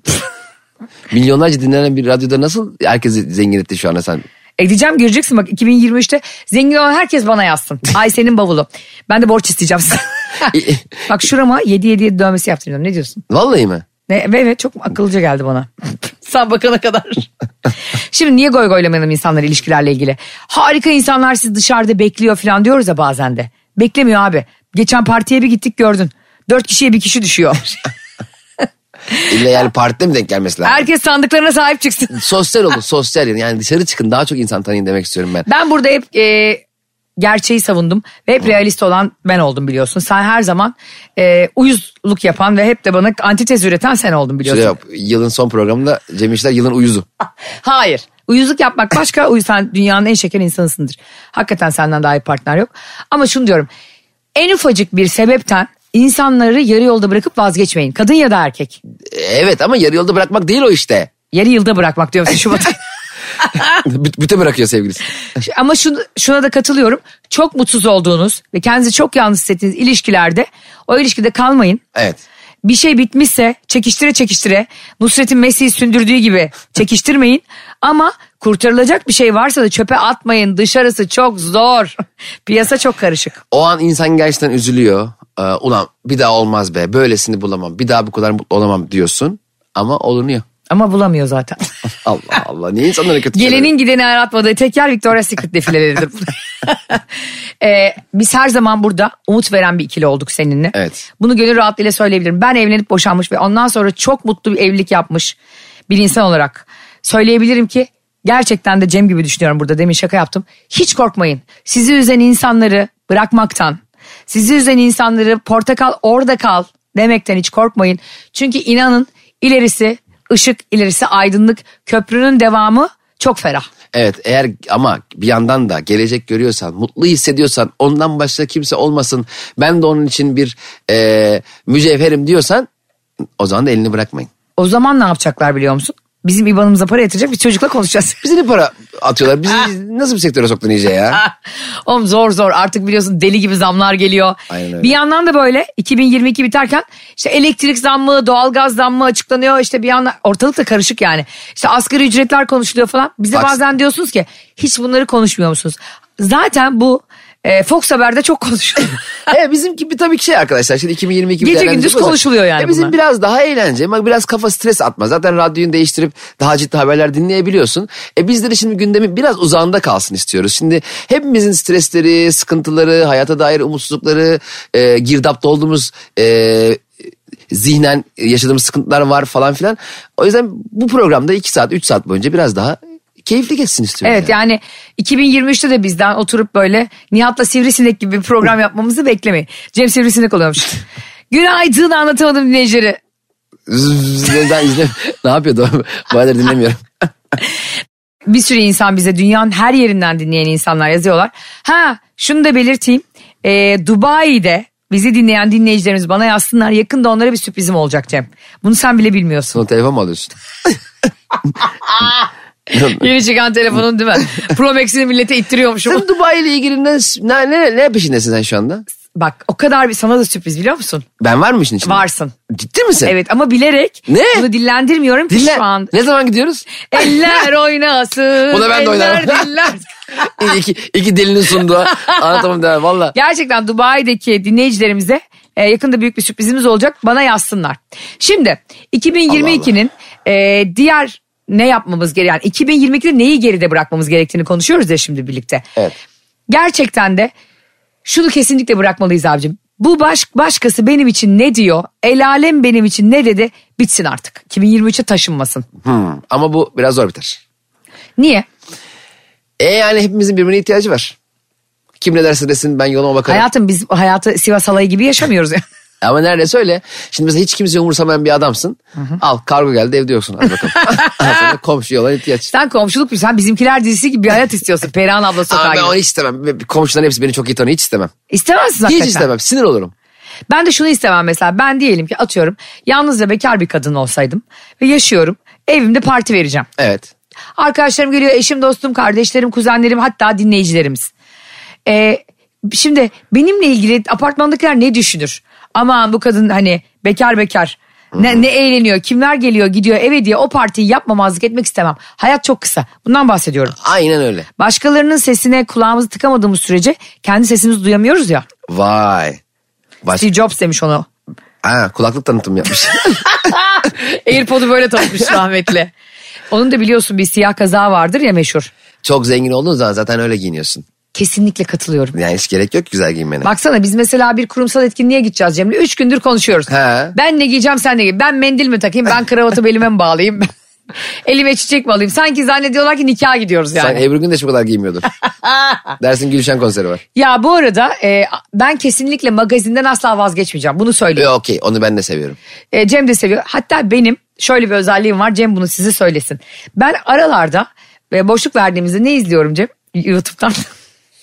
Milyonlarca dinlenen bir radyoda nasıl herkesi zengin etti şu anda sen? Edeceğim göreceksin bak 2023'te zengin olan herkes bana yazsın. Ay senin bavulu. Ben de borç isteyeceğim size. bak şurama 7 7 7 dövmesi yaptıracağım. Ne diyorsun? Vallahi mi? Ne, ve evet çok akıllıca geldi bana. Sen bakana kadar. Şimdi niye goy goylamayalım insanlar ilişkilerle ilgili? Harika insanlar siz dışarıda bekliyor falan diyoruz ya bazen de. Beklemiyor abi. Geçen partiye bir gittik gördün. Dört kişiye bir kişi düşüyor. İlla yani partide mi denk gelmesi lazım? Herkes sandıklarına sahip çıksın. Sosyal olun sosyal yani. yani dışarı çıkın daha çok insan tanıyın demek istiyorum ben. Ben burada hep e, gerçeği savundum ve hep realist olan ben oldum biliyorsun. Sen her zaman e, uyuzluk yapan ve hep de bana antitez üreten sen oldun biliyorsun. Şöyle yap, yılın son programında Cem İşler yılın uyuzu. Hayır. Uyuzluk yapmak başka. Uy sen dünyanın en şeker insanısındır. Hakikaten senden daha iyi partner yok. Ama şunu diyorum. En ufacık bir sebepten insanları yarı yolda bırakıp vazgeçmeyin. Kadın ya da erkek. Evet ama yarı yolda bırakmak değil o işte. Yarı yılda bırakmak diyor musun Şubat ayı? Bü- Büte bırakıyor sevgilisi. Ama şunu, şuna da katılıyorum. Çok mutsuz olduğunuz ve kendinizi çok yalnız hissettiğiniz ilişkilerde o ilişkide kalmayın. Evet. Bir şey bitmişse çekiştire çekiştire Nusret'in Messi'yi sündürdüğü gibi çekiştirmeyin. Ama kurtarılacak bir şey varsa da çöpe atmayın. Dışarısı çok zor. Piyasa çok karışık. O an insan gerçekten üzülüyor. Ee, ulan bir daha olmaz be böylesini bulamam. Bir daha bu kadar mutlu olamam diyorsun. Ama olunuyor. Ama bulamıyor zaten. Allah Allah niye insanlara kötü Gelenin gideni aratmadığı tek yer Victoria's Secret defileleridir. Ee, biz her zaman burada umut veren bir ikili olduk seninle. Evet. Bunu gönül rahatlığıyla söyleyebilirim. Ben evlenip boşanmış ve ondan sonra çok mutlu bir evlilik yapmış bir insan olarak söyleyebilirim ki gerçekten de Cem gibi düşünüyorum burada demin şaka yaptım. Hiç korkmayın. Sizi üzen insanları bırakmaktan, sizi üzen insanları portakal orada kal demekten hiç korkmayın. Çünkü inanın ilerisi ışık, ilerisi aydınlık, köprünün devamı çok ferah. Evet eğer ama bir yandan da gelecek görüyorsan, mutlu hissediyorsan, ondan başka kimse olmasın, ben de onun için bir e, mücevherim diyorsan o zaman da elini bırakmayın. O zaman ne yapacaklar biliyor musun? Bizim IBAN'ımıza para yatıracak bir çocukla konuşacağız. Bize ne para atıyorlar? Bizi nasıl bir sektöre soktun iyice ya? Oğlum zor zor artık biliyorsun deli gibi zamlar geliyor. Aynen öyle. Bir yandan da böyle 2022 biterken işte elektrik zammı, doğalgaz zammı açıklanıyor. İşte bir yandan ortalık da karışık yani. İşte asgari ücretler konuşuluyor falan. Bize Bak- bazen diyorsunuz ki hiç bunları konuşmuyor musunuz? Zaten bu e, Fox Haber'de çok konuşuluyor. evet bizimki bir tabii ki şey arkadaşlar. Şimdi 2022 bir Gece gündüz konuşuluyor yani E bizim bunlar. biraz daha eğlence. Bak biraz kafa stres atma. Zaten radyoyu değiştirip daha ciddi haberler dinleyebiliyorsun. E bizleri şimdi gündemi biraz uzağında kalsın istiyoruz. Şimdi hepimizin stresleri, sıkıntıları, hayata dair umutsuzlukları, e, girdapta olduğumuz e, zihnen yaşadığımız sıkıntılar var falan filan. O yüzden bu programda 2 saat 3 saat boyunca biraz daha keyifli geçsin istiyorum. Evet yani 2023'te de bizden oturup böyle Nihat'la Sivrisinek gibi bir program yapmamızı beklemeyin. Cem Sivrisinek oluyormuş. Günaydın anlatamadım dinleyicileri. ben izle ne yapıyordu? Bayağıdır dinlemiyorum. Bir sürü insan bize dünyanın her yerinden dinleyen insanlar yazıyorlar. Ha şunu da belirteyim. Ee, Dubai'de bizi dinleyen dinleyicilerimiz bana yazsınlar. Yakında onlara bir sürprizim olacak Cem. Bunu sen bile bilmiyorsun. Sonra telefon mu alıyorsun? Yeni çıkan telefonun değil mi? Pro Max'ini millete ittiriyormuşum. Sen Dubai ile ilgili ne, ne, ne, ne peşindesin sen şu anda? Bak o kadar bir sana da sürpriz biliyor musun? Ben var mı işin içinde? Varsın. Ciddi misin? Evet ama bilerek Ne? bunu dillendirmiyorum ki Dinle. şu an. Ne zaman gidiyoruz? Eller oynasın. Buna ben de eller oynarım. diller. iki, iki dilinin sunduğu. Anlatamam der valla. Gerçekten Dubai'deki dinleyicilerimize e, yakında büyük bir sürprizimiz olacak. Bana yazsınlar. Şimdi 2022'nin e, diğer ne yapmamız gerekiyor? Yani 2022'de neyi geride bırakmamız gerektiğini konuşuyoruz ya şimdi birlikte. Evet. Gerçekten de şunu kesinlikle bırakmalıyız abicim. Bu baş, başkası benim için ne diyor? El alem benim için ne dedi? Bitsin artık. 2023'e taşınmasın. Hmm, Ama bu biraz zor biter. Niye? E yani hepimizin birbirine ihtiyacı var. Kim ne derse desin ben yoluma bakarım. Hayatım biz hayatı Sivas Halayı gibi yaşamıyoruz ya. Ama neredeyse öyle. Şimdi mesela hiç kimse umursamayan bir adamsın. Al kargo geldi evde yoksun. Hadi bakalım. Sana komşuya olan ihtiyaç. sen komşuluk sen bizimkiler dizisi gibi bir hayat istiyorsun. Perihan abla sokağa Ama ben gibi. onu hiç istemem. Komşuların hepsi beni çok iyi tanıyor. Hiç istemem. İstemezsin hakikaten. Hiç istemem. Sinir olurum. Ben de şunu istemem mesela. Ben diyelim ki atıyorum yalnız ve bekar bir kadın olsaydım ve yaşıyorum. Evimde parti vereceğim. Evet. Arkadaşlarım geliyor, eşim, dostum, kardeşlerim, kuzenlerim hatta dinleyicilerimiz. Ee, şimdi benimle ilgili apartmandakiler ne düşünür? Aman bu kadın hani bekar bekar. Ne, ne eğleniyor, kimler geliyor, gidiyor eve diye o partiyi yapmamazlık etmek istemem. Hayat çok kısa. Bundan bahsediyorum. Aynen öyle. Başkalarının sesine kulağımızı tıkamadığımız sürece kendi sesimizi duyamıyoruz ya. Vay. Baş... Steve Jobs demiş onu. Ha, kulaklık tanıtım yapmış. Airpod'u böyle tanıtmış rahmetli. Onun da biliyorsun bir siyah kazağı vardır ya meşhur. çok zengin olduğun zaman zaten öyle giyiniyorsun. Kesinlikle katılıyorum. Yani hiç gerek yok güzel giyinmene. Baksana biz mesela bir kurumsal etkinliğe gideceğiz Cemre. Üç gündür konuşuyoruz. He. Ben ne giyeceğim sen ne giy. Ben mendil mi takayım ben kravatı belime mi bağlayayım. Elime çiçek mi alayım? Sanki zannediyorlar ki nikaha gidiyoruz yani. Sen Ebru Gündeş bu kadar giymiyordur. Dersin Gülşen konseri var. Ya bu arada e, ben kesinlikle magazinden asla vazgeçmeyeceğim. Bunu söyleyeyim. E, Okey onu ben de seviyorum. E, Cem de seviyor. Hatta benim şöyle bir özelliğim var. Cem bunu size söylesin. Ben aralarda e, boşluk verdiğimizde ne izliyorum Cem? YouTube'dan.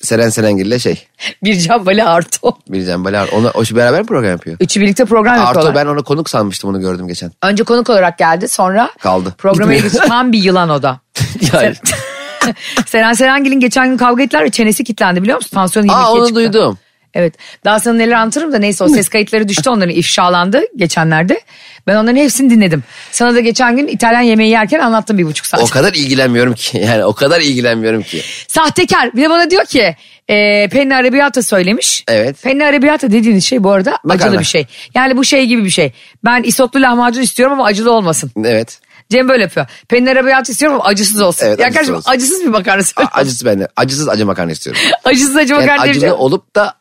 Seren Serengil'le şey. Bircan Bali Arto. Bircan Balar. Ona, o şu beraber mi program yapıyor? Üçü birlikte program yapıyorlar. Arto ben ona konuk sanmıştım onu gördüm geçen. Önce konuk olarak geldi sonra Kaldı. programa tam bir yılan o da. Yani. Seren Serengil'in geçen gün kavga ettiler ve çenesi kilitlendi biliyor musun? Tansiyonu 22'ye Aa onu çıktı. duydum. Evet. Daha sana neler anlatırım da neyse o ses kayıtları düştü onların ifşalandı geçenlerde. Ben onların hepsini dinledim. Sana da geçen gün İtalyan yemeği yerken anlattım bir buçuk saat. O kadar ilgilenmiyorum ki. Yani o kadar ilgilenmiyorum ki. Sahtekar. Bir de bana diyor ki e, Penny Arrabbiata söylemiş. Evet. Penny Arrabbiata dediğiniz şey bu arada Makarna. acılı bir şey. Yani bu şey gibi bir şey. Ben isotlu lahmacun istiyorum ama acılı olmasın. Evet. Cem böyle yapıyor. Penny Arrabbiata istiyorum ama acısız olsun. Evet, ya acısız kardeşim olsun. acısız bir makarna A- söyle. acısı bende. Acısız acı makarna istiyorum. acısız acı Yani makarna acılı acılı olup da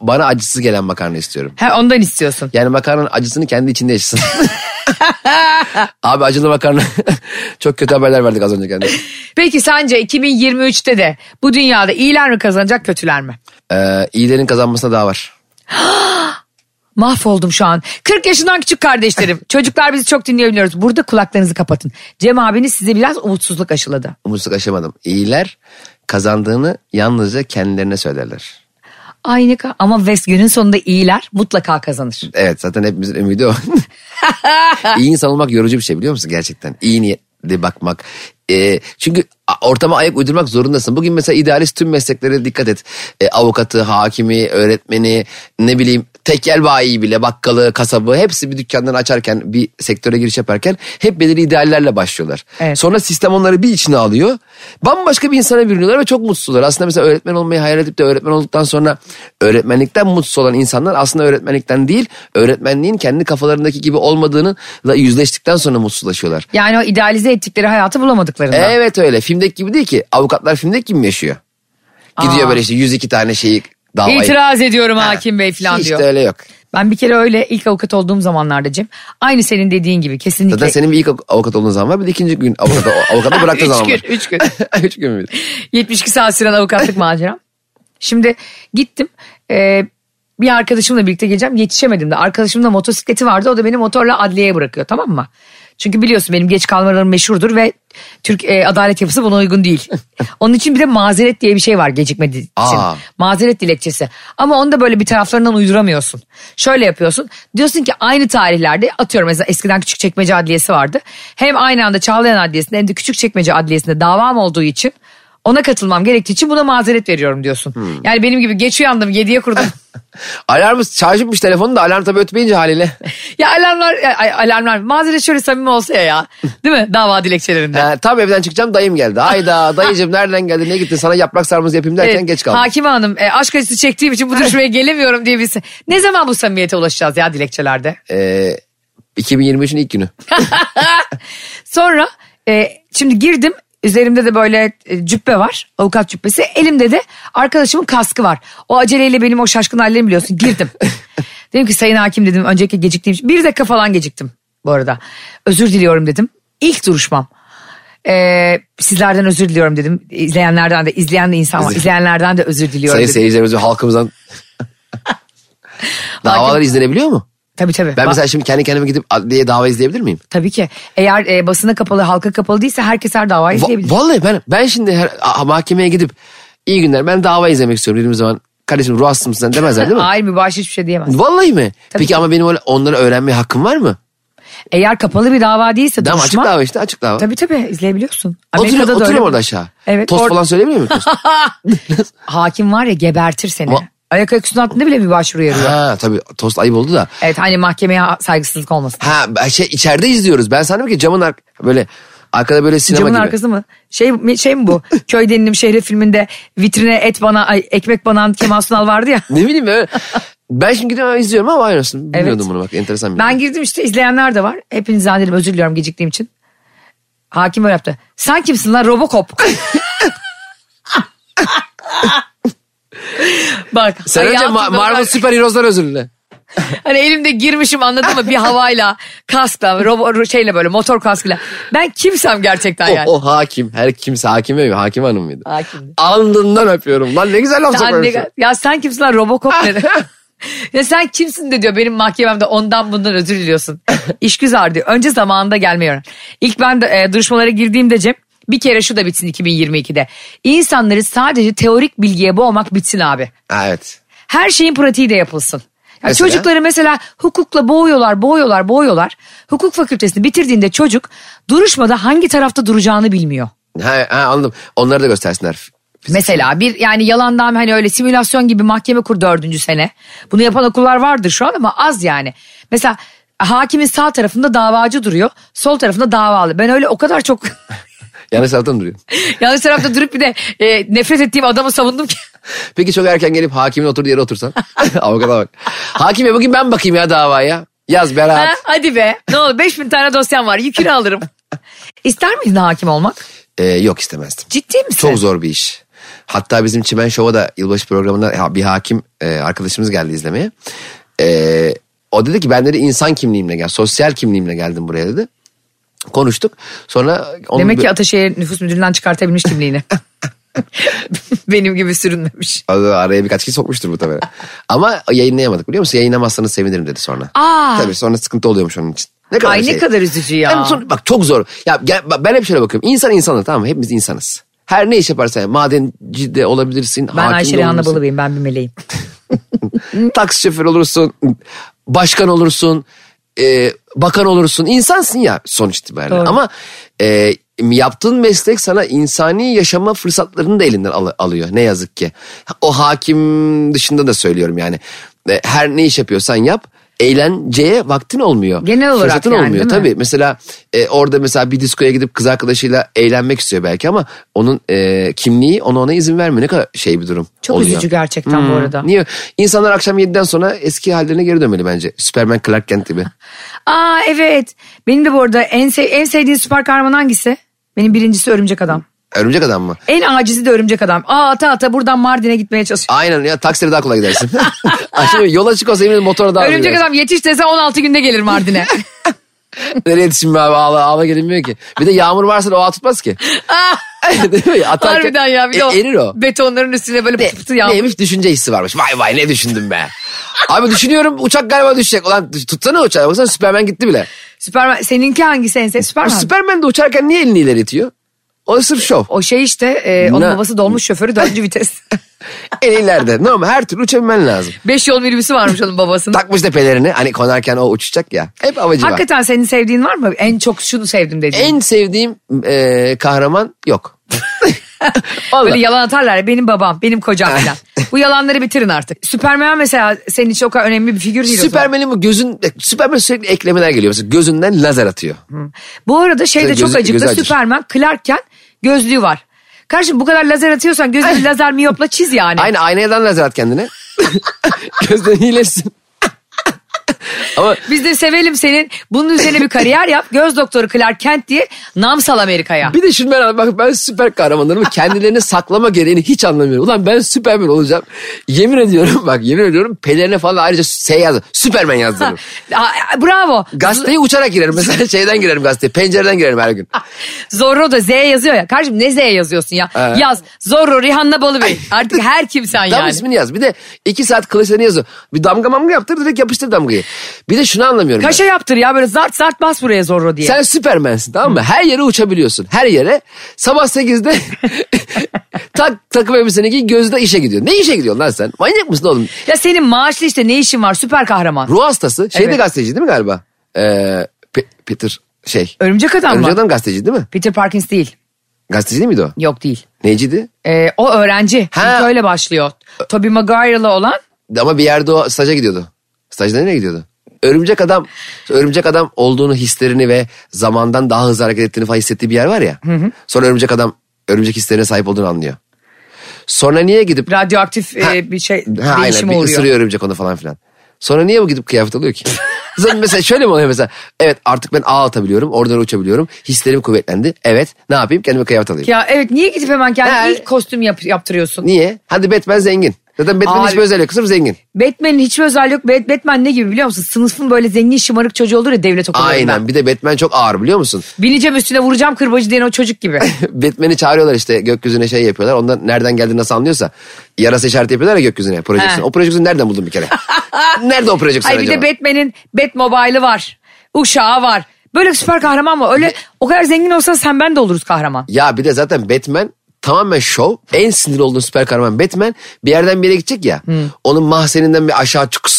bana acısız gelen makarna istiyorum. Ha, ondan istiyorsun. Yani makarnanın acısını kendi içinde yaşasın. Abi acılı makarna. Çok kötü haberler verdik az önce kendine. Peki sence 2023'te de bu dünyada iyiler mi kazanacak kötüler mi? Ee, iyilerin kazanmasına daha var. Mahvoldum şu an. 40 yaşından küçük kardeşlerim. Çocuklar bizi çok dinleyebiliyoruz. Burada kulaklarınızı kapatın. Cem abiniz size biraz umutsuzluk aşıladı. Umutsuzluk aşamadım. İyiler kazandığını yalnızca kendilerine söylerler. Aynı ama West günün sonunda iyiler mutlaka kazanır. Evet zaten hepimizin ümidi o. İyi insan olmak yorucu bir şey biliyor musun gerçekten? İyi niyetli bakmak. Ee, çünkü ortama ayak uydurmak zorundasın. Bugün mesela idealist tüm mesleklere dikkat et. Ee, avukatı, hakimi, öğretmeni, ne bileyim tekel bayi bile bakkalı, kasabı hepsi bir dükkandan açarken bir sektöre giriş yaparken hep belirli ideallerle başlıyorlar. Evet. Sonra sistem onları bir içine alıyor. Bambaşka bir insana bürünüyorlar ve çok mutsuzlar. Aslında mesela öğretmen olmayı hayal edip de öğretmen olduktan sonra öğretmenlikten mutsuz olan insanlar aslında öğretmenlikten değil öğretmenliğin kendi kafalarındaki gibi olmadığını yüzleştikten sonra mutsuzlaşıyorlar. Yani o idealize ettikleri hayatı bulamadıklarında. Evet öyle. Filmdeki gibi değil ki. Avukatlar filmdeki gibi mi yaşıyor? Gidiyor Aa. böyle işte 102 tane şeyi davayı. İtiraz ediyorum hakim bey falan Hiç diyor. de öyle yok. Ben bir kere öyle ilk avukat olduğum zamanlarda Cem. Aynı senin dediğin gibi kesinlikle. Zaten senin bir ilk avukat olduğun zaman var bir de ikinci gün avukata, avukata bıraktığı zaman var. üç gün. üç gün müydü? 72 saat süren avukatlık maceram. Şimdi gittim. e, bir arkadaşımla birlikte geleceğim. Yetişemedim de. Arkadaşımın da motosikleti vardı. O da beni motorla adliyeye bırakıyor tamam mı? Çünkü biliyorsun benim geç kalmalarım meşhurdur ve Türk e, adalet yapısı buna uygun değil. Onun için bir de mazeret diye bir şey var gecikmediği için. Aa. Mazeret dilekçesi. Ama onu da böyle bir taraflarından uyduramıyorsun. Şöyle yapıyorsun. Diyorsun ki aynı tarihlerde atıyorum mesela eskiden Küçükçekmece Adliyesi vardı. Hem aynı anda Çağlayan Adliyesi'nde hem de Küçükçekmece Adliyesi'nde davam olduğu için ona katılmam gerektiği için buna mazeret veriyorum diyorsun. Yani benim gibi geç uyandım 7'ye kurdum. Alarmı şarjımış telefonu da alarm tabii ötmeyince haliyle. ya alarmlar ya, alarmlar mazeret şöyle samimi olsa ya. Değil mi? Dava dilekçelerinde. He, tam evden çıkacağım dayım geldi. Hayda dayıcım nereden geldin ne gittin sana yaprak sarması yapayım derken Evet, geç kaldım. Hakime Hanım e, aşk acısı çektiğim için bu duruşmaya gelemiyorum diye bilsin. Ne zaman bu samimiyete ulaşacağız ya dilekçelerde? Ee, 2023'ün ilk günü. Sonra e, şimdi girdim Üzerimde de böyle e, cübbe var. Avukat cübbesi. Elimde de arkadaşımın kaskı var. O aceleyle benim o şaşkın hallerimi biliyorsun. Girdim. dedim ki sayın hakim dedim önceki geciktiğim. Bir dakika falan geciktim bu arada. Özür diliyorum dedim. İlk duruşmam. Ee, sizlerden özür diliyorum dedim. İzleyenlerden de izleyen de insan var. İzleyenlerden de özür diliyorum Sayın dedim. seyircilerimiz ve halkımızdan. Davalar izlenebiliyor mu? Tabii tabii. Ben mesela şimdi kendi kendime gidip adliye dava izleyebilir miyim? Tabii ki. Eğer e, basına kapalı, halka kapalı değilse herkes her davayı Va- izleyebilir. vallahi ben ben şimdi her, a- mahkemeye gidip iyi günler ben dava izlemek istiyorum dediğim zaman kardeşim ruh hastası mısın demezler değil mi? Hayır mübaşir hiçbir şey diyemez. Vallahi mi? Tabii Peki ki. ama benim öyle onları öğrenmeye hakkım var mı? Eğer kapalı bir dava değilse Tamam açık duruşma. dava işte açık dava. Tabii tabii izleyebiliyorsun. Amerika'da da oturuyorum orada aşağı. Evet. Tost or- falan söyleyebiliyor muyum? Tost? Hakim var ya gebertir seni. Ama- Ayak ayak altında bile mübaşir uyarıyor. ha tabii tost ayıp oldu da. Evet hani mahkemeye saygısızlık olmasın. Ha şey içeride izliyoruz. Ben sandım ki camın ar- böyle arkada böyle sinema Camın gibi. arkası mı? Şey, şey mi bu? Köy denilim şehre filminde vitrine et bana ay, ekmek banan Kemal Sunal vardı ya. Ne bileyim ben. Ben şimdi gidiyorum izliyorum ama aynısını. Bilmiyordum Evet. bunu bak enteresan bir Ben girdim işte izleyenler de var. Hepinizden dedim özür diliyorum geciktiğim için. Hakim öyle yaptı. Sen kimsin lan Robocop? Bak. Sen önce Ma- Marvel bak- Süper Heroes'dan özür dile. Hani elimde girmişim anladın mı? Bir havayla, kaskla, robo, şeyle böyle motor kaskıyla. Ben kimsem gerçekten O, yani. o hakim. Her kimse hakim mi? Hakim hanım mıydı? Hakimdi. Alnından öpüyorum. Lan ne güzel laf sokuyorsun. ya sen kimsin lan Robocop dedi. ya sen kimsin de diyor benim mahkememde ondan bundan özür diliyorsun. İşgüzar diyor. Önce zamanında gelmeyi öğren. İlk ben de e, duruşmalara girdiğimde Cem bir kere şu da bitsin 2022'de. İnsanları sadece teorik bilgiye boğmak bitsin abi. Evet. Her şeyin pratiği de yapılsın. Ya Mesela? çocukları mesela hukukla boğuyorlar, boğuyorlar, boğuyorlar. Hukuk fakültesini bitirdiğinde çocuk duruşmada hangi tarafta duracağını bilmiyor. Ha, ha, anladım. Onları da göstersinler. Mesela bir yani yalandan hani öyle simülasyon gibi mahkeme kur dördüncü sene. Bunu yapan okullar vardır şu an ama az yani. Mesela hakimin sağ tarafında davacı duruyor. Sol tarafında davalı. Ben öyle o kadar çok Yanlış taraftan duruyor. yanlış tarafta durup bir de e, nefret ettiğim adamı savundum ki. Peki çok erken gelip hakimin oturduğu yere otursan. Avukata bak. Hakim ya bugün ben bakayım ya davaya. Yaz Berat. Ha, hadi be ne olur 5000 tane dosyam var yükünü alırım. İster miydin hakim olmak? Ee, yok istemezdim. Ciddi misin? Çok zor bir iş. Hatta bizim Çimen Show'a da yılbaşı programında bir hakim e, arkadaşımız geldi izlemeye. E, o dedi ki ben dedi insan kimliğimle gel, sosyal kimliğimle geldim buraya dedi. Konuştuk. Sonra onun Demek ki Ataşehir nüfus müdürlüğünden çıkartabilmiş kimliğini. Benim gibi sürünmemiş. araya birkaç kişi sokmuştur bu tabii. Ama yayınlayamadık biliyor musun? Yayınlamazsanız sevinirim dedi sonra. Aa. Tabii sonra sıkıntı oluyormuş onun için. Ne kadar Ay şey. ne kadar üzücü ya. Yani son- bak çok zor. Ya ben hep şöyle bakıyorum. İnsan insanız tamam mı? Hepimiz insanız. Her ne iş yaparsan yap. madenci de olabilirsin. ben Ayşe olabilirsin. Balıbeyim ben bir meleğim. taksi şoförü olursun, başkan olursun, e, bakan olursun. insansın ya sonuç itibariyle. Doğru. Ama e, yaptığın meslek sana insani yaşama fırsatlarını da elinden al- alıyor ne yazık ki. O hakim dışında da söylüyorum yani. E, her ne iş yapıyorsan yap. Eğlenceye vaktin olmuyor. Genel olarak Fırsatın yani, olmuyor. Tabii mesela e, orada mesela bir diskoya gidip kız arkadaşıyla eğlenmek istiyor belki ama onun e, kimliği ona ona izin vermiyor. Ne kadar şey bir durum Çok oluyor. üzücü gerçekten bu arada. Niye? İnsanlar akşam 7'den sonra eski hallerine geri dönmeli bence. Superman Clark Kent gibi. Aa evet. Benim de bu arada en, sev- en sevdiğin süper kahraman hangisi? Benim birincisi Örümcek Adam. Örümcek adam mı? En acizi de Örümcek Adam. Aa ata ata buradan Mardin'e gitmeye çalışıyor. Aynen ya taksiyle daha kolay gidersin. Şimdi yola açık olsa eminim motora daha Örümcek gidersin. Adam yetiş dese 16 günde gelir Mardin'e. Nereye yetişeyim be abi ağla, ağla gelinmiyor ki. Bir de yağmur varsa da o ağ tutmaz ki. Değil mi? Atarken, Harbiden ya. Bir e, o erir o. betonların üstüne böyle Ne, pıtı pıtı yağmur. neymiş düşünce hissi varmış. Vay vay ne düşündüm be. Abi düşünüyorum uçak galiba düşecek. Ulan tutsana uçağı. Baksana Superman gitti bile. Süperman, seninki hangisi en sevdiğin? Süperman. Superman de uçarken niye elini ileri itiyor? O sırf şov. O şey işte e, onun babası dolmuş şoförü dördüncü vites. El ileride. Normal her türlü uçabilmen lazım. Beş yol minibüsü varmış onun babasının. Takmış tepelerini hani konarken o uçacak ya. Hep havacı var. Hakikaten senin sevdiğin var mı? En çok şunu sevdim dediğin. En sevdiğim e, kahraman yok. Böyle yalan atarlar ya benim babam, benim kocam falan. Bu yalanları bitirin artık. Süperman mesela senin için o kadar önemli bir figür değil o zaman. Süpermen'in bu gözün, Süpermen sürekli eklemeler geliyor. Mesela gözünden lazer atıyor. Bu arada şey de Gözü- çok acıklı. gözü acır. Süperman Clark'ken gözlüğü var. Kardeşim bu kadar lazer atıyorsan gözünü lazer miyopla çiz yani. Aynı aynadan lazer at kendine. Gözden iyileşsin. Ama Biz de sevelim senin. Bunun üzerine bir kariyer yap. Göz doktoru Clark Kent diye nam sal Amerika'ya. bir de şunu ben bak ben süper kahramanlarımı kendilerini saklama gereğini hiç anlamıyorum. Ulan ben Süperman olacağım. Yemin ediyorum bak yemin ediyorum pelerine falan ayrıca şey yazdım. Süperman yazdırırım. Aa, Bravo. Gazeteye uçarak girerim. Mesela şeyden girerim gazeteye. Pencereden girerim her gün. Zorro da Z yazıyor ya. Kardeşim ne Z yazıyorsun ya? Evet. Yaz. Zorro Rihanna Balıbey. Artık her kimsen Tam yani. ismini yaz. Bir de iki saat kılıçlarını yazıyor. Bir damga mamga yaptır direkt yapıştır damgayı. Bir de şunu anlamıyorum. ben. Kaşa yaptır ya böyle zart zart bas buraya Zorro diye. Sen süpermensin tamam mı? Her yere uçabiliyorsun. Her yere. Sabah 8'de tak, takım elbiseni giy gözde işe gidiyor. Ne işe gidiyorsun lan sen? Manyak mısın oğlum? Ya senin maaşlı işte ne işin var süper kahraman. Ruh hastası. Şeyde Evet. gazeteci değil mi galiba? Ee, Pe- Peter şey. Örümcek adam Örümcek mı? adam gazeteci değil mi? Peter Parkins değil. Gazeteci değil miydi o? Yok değil. Neyciydi? Ee, o öğrenci. Ha. İlk öyle başlıyor. Tobey Maguire'lı olan Ama bir yerde o staja gidiyordu. Stajda nereye gidiyordu? Örümcek adam, örümcek adam olduğunu hislerini ve zamandan daha hızlı hareket ettiğini falan hissettiği bir yer var ya. Sonra örümcek adam örümcek hislerine sahip olduğunu anlıyor. Sonra niye gidip radyoaktif Ha, e, bir şey ha, aynen değişime bir uğruyor. ısırıyor örümcek onu falan filan. Sonra niye bu gidip kıyafet alıyor ki? Zaten mesela şöyle mi oluyor mesela? Evet artık ben ağ atabiliyorum, oradan uçabiliyorum. Hislerim kuvvetlendi. Evet ne yapayım kendime kıyafet alayım. Ya evet niye gidip hemen kendine Ha. ilk kostüm yap- yaptırıyorsun? Niye? Hadi Batman zengin. Zaten Batman'in Abi- hiçbir özelliği yok. Sırf zengin. Batman'in hiçbir özelliği yok. Bat- Batman ne gibi biliyor musun? Sınıfın böyle zengin şımarık çocuğu olur ya devlet okullarında. Aynen bir de Batman çok ağır biliyor musun? Bineceğim üstüne vuracağım kırbacı diyen o çocuk gibi. Batman'i çağırıyorlar işte gökyüzüne şey yapıyorlar. Ondan nereden geldiğini nasıl anlıyorsa. Yarasa işareti yapıyorlar ya gökyüzüne projeksiyon. O projeksiyonu nereden buldun bir kere? Nerede o projeksiyon Ay bir acaba? de Batman'in Batmobile'ı var. Uşağı var. Böyle süper kahraman mı? Öyle o kadar zengin olsan sen ben de oluruz kahraman. Ya bir de zaten Batman tamamen şov. En sinir olduğun süper kahraman Batman bir yerden bir yere gidecek ya. Onun mahzeninden bir aşağı çık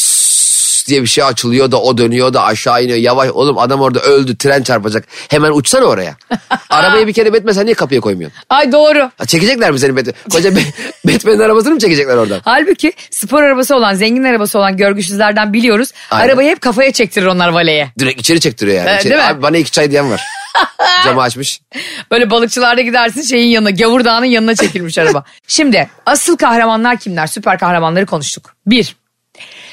diye bir şey açılıyor da o dönüyor da aşağı iniyor. Yavaş oğlum adam orada öldü tren çarpacak. Hemen uçsana oraya. Arabayı bir kere Batman sen niye kapıya koymuyorsun? Ay doğru. Ha, çekecekler mi seni Batman? Koca Batman'in arabasını mı çekecekler oradan? Halbuki spor arabası olan, zengin arabası olan görgüsüzlerden biliyoruz. Aynen. Arabayı hep kafaya çektirir onlar valeye. Direkt içeri çektiriyor yani. Evet, İçeri- değil mi? Abi bana iki çay diyen var. Camı açmış. Böyle balıkçılarda gidersin şeyin yanına, Gavur Dağı'nın yanına çekilmiş araba. Şimdi asıl kahramanlar kimler? Süper kahramanları konuştuk. Bir,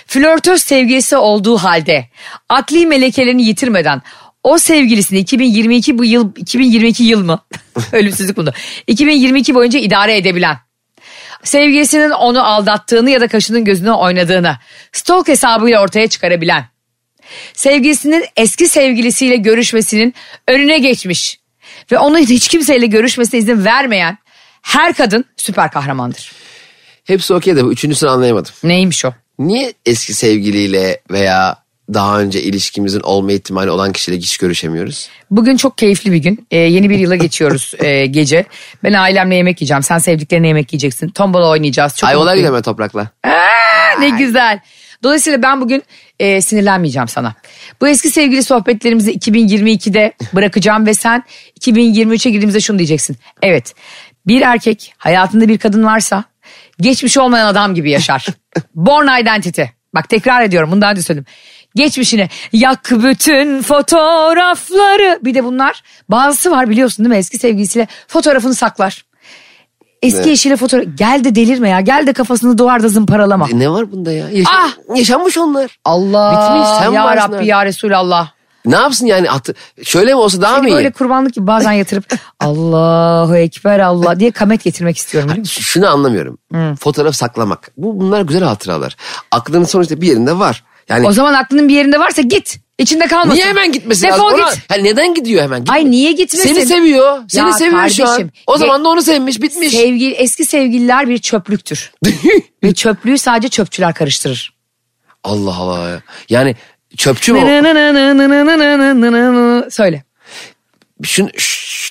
flörtöz sevgilisi olduğu halde akli melekelerini yitirmeden o sevgilisini 2022 bu yıl 2022 yıl mı? Ölümsüzlük bunu. 2022 boyunca idare edebilen. Sevgilisinin onu aldattığını ya da kaşının gözüne oynadığını stalk hesabıyla ortaya çıkarabilen sevgilisinin eski sevgilisiyle görüşmesinin önüne geçmiş ve onun hiç kimseyle görüşmesine izin vermeyen her kadın süper kahramandır. Hepsi okey de bu üçüncüsünü anlayamadım. Neymiş o? Niye eski sevgiliyle veya daha önce ilişkimizin olma ihtimali olan kişiyle hiç görüşemiyoruz? Bugün çok keyifli bir gün. Ee, yeni bir yıla geçiyoruz e, gece. Ben ailemle yemek yiyeceğim. Sen sevdiklerine yemek yiyeceksin. Tombala oynayacağız. Çok Ay olay mutluyum. gideme toprakla. Aa, ne güzel. Dolayısıyla ben bugün e, sinirlenmeyeceğim sana. Bu eski sevgili sohbetlerimizi 2022'de bırakacağım ve sen 2023'e girdiğimizde şunu diyeceksin. Evet bir erkek hayatında bir kadın varsa geçmiş olmayan adam gibi yaşar. Born identity. Bak tekrar ediyorum bunu daha önce söyledim. Geçmişine yak bütün fotoğrafları. Bir de bunlar bazısı var biliyorsun değil mi eski sevgilisiyle fotoğrafını saklar. Eski eşiyle fotoğraf. Gel de delirme ya. Gel de kafasını duvarda zımparalama. Ne var bunda ya? Yaşa- Ah! Yaşanmış onlar. Allah Bitmiş, sen ya varsın Rabbi ya Resulallah. Ne yapsın yani? Atı- Şöyle mi olsa daha mı Seni iyi? böyle kurbanlık gibi bazen yatırıp Allahu Ekber Allah diye kamet getirmek istiyorum. Ş- Şunu anlamıyorum. Fotoğraf saklamak. Bu bunlar güzel hatıralar. Aklının sonuçta bir yerinde var. Yani O zaman aklının bir yerinde varsa git. İçinde kalmasın. niye hemen gitmesi Defol lazım? Ona- git. Yani neden gidiyor hemen? Gitme. Ay niye gitmesin? Seni seviyor. Seni Ya seviyor şu an. kardeşim, O zaman da onu sevmiş. Bitmiş. Sevgili, eski sevgililer bir çöplüktür. Ve çöplüğü sadece çöpçüler karıştırır. Allah Allah. ya. Yani çöpçü mü? Söyle. Şun,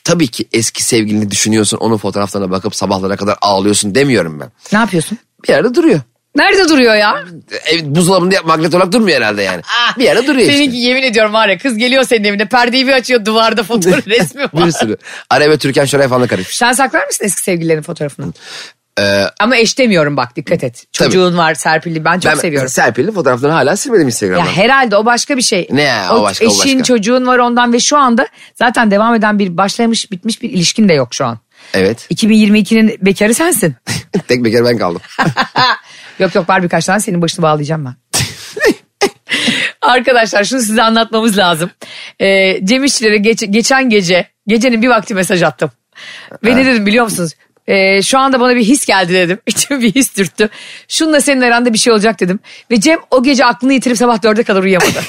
tabii ki eski sevgilini düşünüyorsun. Onun fotoğraflarına bakıp sabahlara kadar ağlıyorsun demiyorum ben. Ne yapıyorsun? Bir yerde duruyor. Nerede duruyor ya? Ev, buzdolabında magnet olarak durmuyor herhalde yani. bir yerde duruyor Seninki işte. yemin ediyorum var ya kız geliyor senin evine perdeyi bir açıyor duvarda fotoğraf resmi var. Bir sürü. Araya Türkan Şoray falan karışmış. Sen saklar mısın eski sevgililerin fotoğrafını? Ee, Ama eş demiyorum bak dikkat et. Çocuğun var Serpil'i ben çok ben seviyorum. Serpil'in fotoğraflarını hala silmedim Instagram'dan. Ya herhalde o başka bir şey. Ne ya, o başka, o Eşin başka. çocuğun var ondan ve şu anda zaten devam eden bir başlamış bitmiş bir ilişkin de yok şu an. Evet. 2022'nin bekarı sensin. Tek bekar ben kaldım. yok yok var birkaç tane senin başını bağlayacağım ben. Arkadaşlar şunu size anlatmamız lazım. Ee, Cem İşçilere geç- geçen gece, gecenin bir vakti mesaj attım. Ve ne dedim biliyor musunuz? Ee, şu anda bana bir his geldi dedim. İçime bir his dürttü. Şununla senin aranda bir şey olacak dedim. Ve Cem o gece aklını yitirip sabah dörde kadar uyuyamadı.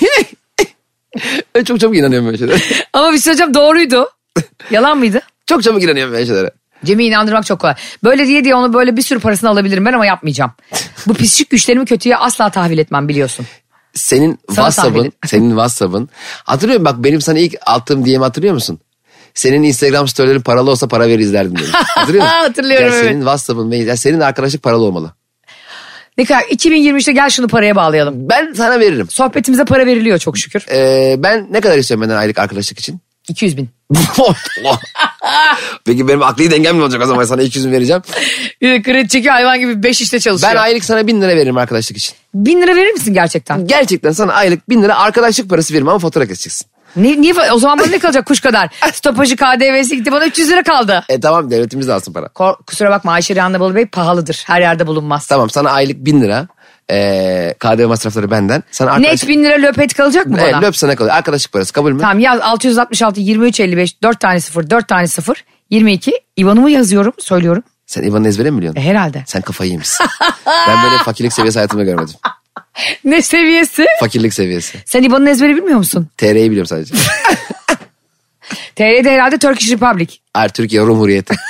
Ben çok çabuk inanıyorum böyle şeylere. Ama bir şey söyleyeceğim doğruydu. Yalan mıydı? çok çabuk inanıyorum böyle şeylere. Cem'i inandırmak çok kolay. Böyle diye diye onu böyle bir sürü parasını alabilirim ben ama yapmayacağım. Bu psikik güçlerimi kötüye asla tahvil etmem biliyorsun. Senin Sana WhatsApp'ın, senin WhatsApp'ın. Hatırlıyor musun? Bak benim sana ilk attığım DM hatırlıyor musun? Senin Instagram storylerin paralı olsa para verir izlerdim dedim. Hatırlıyor musun? Hatırlıyorum, Ya evet. Senin WhatsApp'ın ve ya senin arkadaşlık paralı olmalı. Ne kadar 2023'te gel şunu paraya bağlayalım. Ben sana veririm. Sohbetimize para veriliyor çok şükür. Ee, ben ne kadar istiyorum benden aylık arkadaşlık için? 200 bin. Peki benim akli dengem mi olacak o zaman sana 200 vereceğim. Bir de kredi çekiyor hayvan gibi 5 işte çalışıyor. Ben aylık sana 1000 lira veririm arkadaşlık için. Bin lira verir misin gerçekten? Gerçekten sana aylık 1000 lira arkadaşlık parası veririm ama fatura keseceksin. Ne, niye, o zaman bana ne kalacak kuş kadar? Stopajı KDV'si gitti bana 300 lira kaldı. E tamam devletimiz de alsın para. Kor- kusura bakma Ayşe Rihanna Balı Bey pahalıdır. Her yerde bulunmaz. Tamam sana aylık 1000 lira. Ee, KDV masrafları benden. Sana arkadaşlık... Net bin lira löpet kalacak mı Evet, bana? löp sana kalıyor. Arkadaşlık parası kabul mü? Tamam yaz 666 23 55 4 tane 0 4 tane 0 22 İvan'ımı yazıyorum söylüyorum. Sen İvan'ın ezbere mi biliyorsun? E, herhalde. Sen kafayı yemişsin. ben böyle fakirlik seviyesi hayatımda görmedim. Ne seviyesi? Fakirlik seviyesi. Sen İvan'ın ezberi bilmiyor musun? TR'yi biliyorum sadece. TR'de herhalde Turkish Republic. Hayır Türkiye Cumhuriyeti.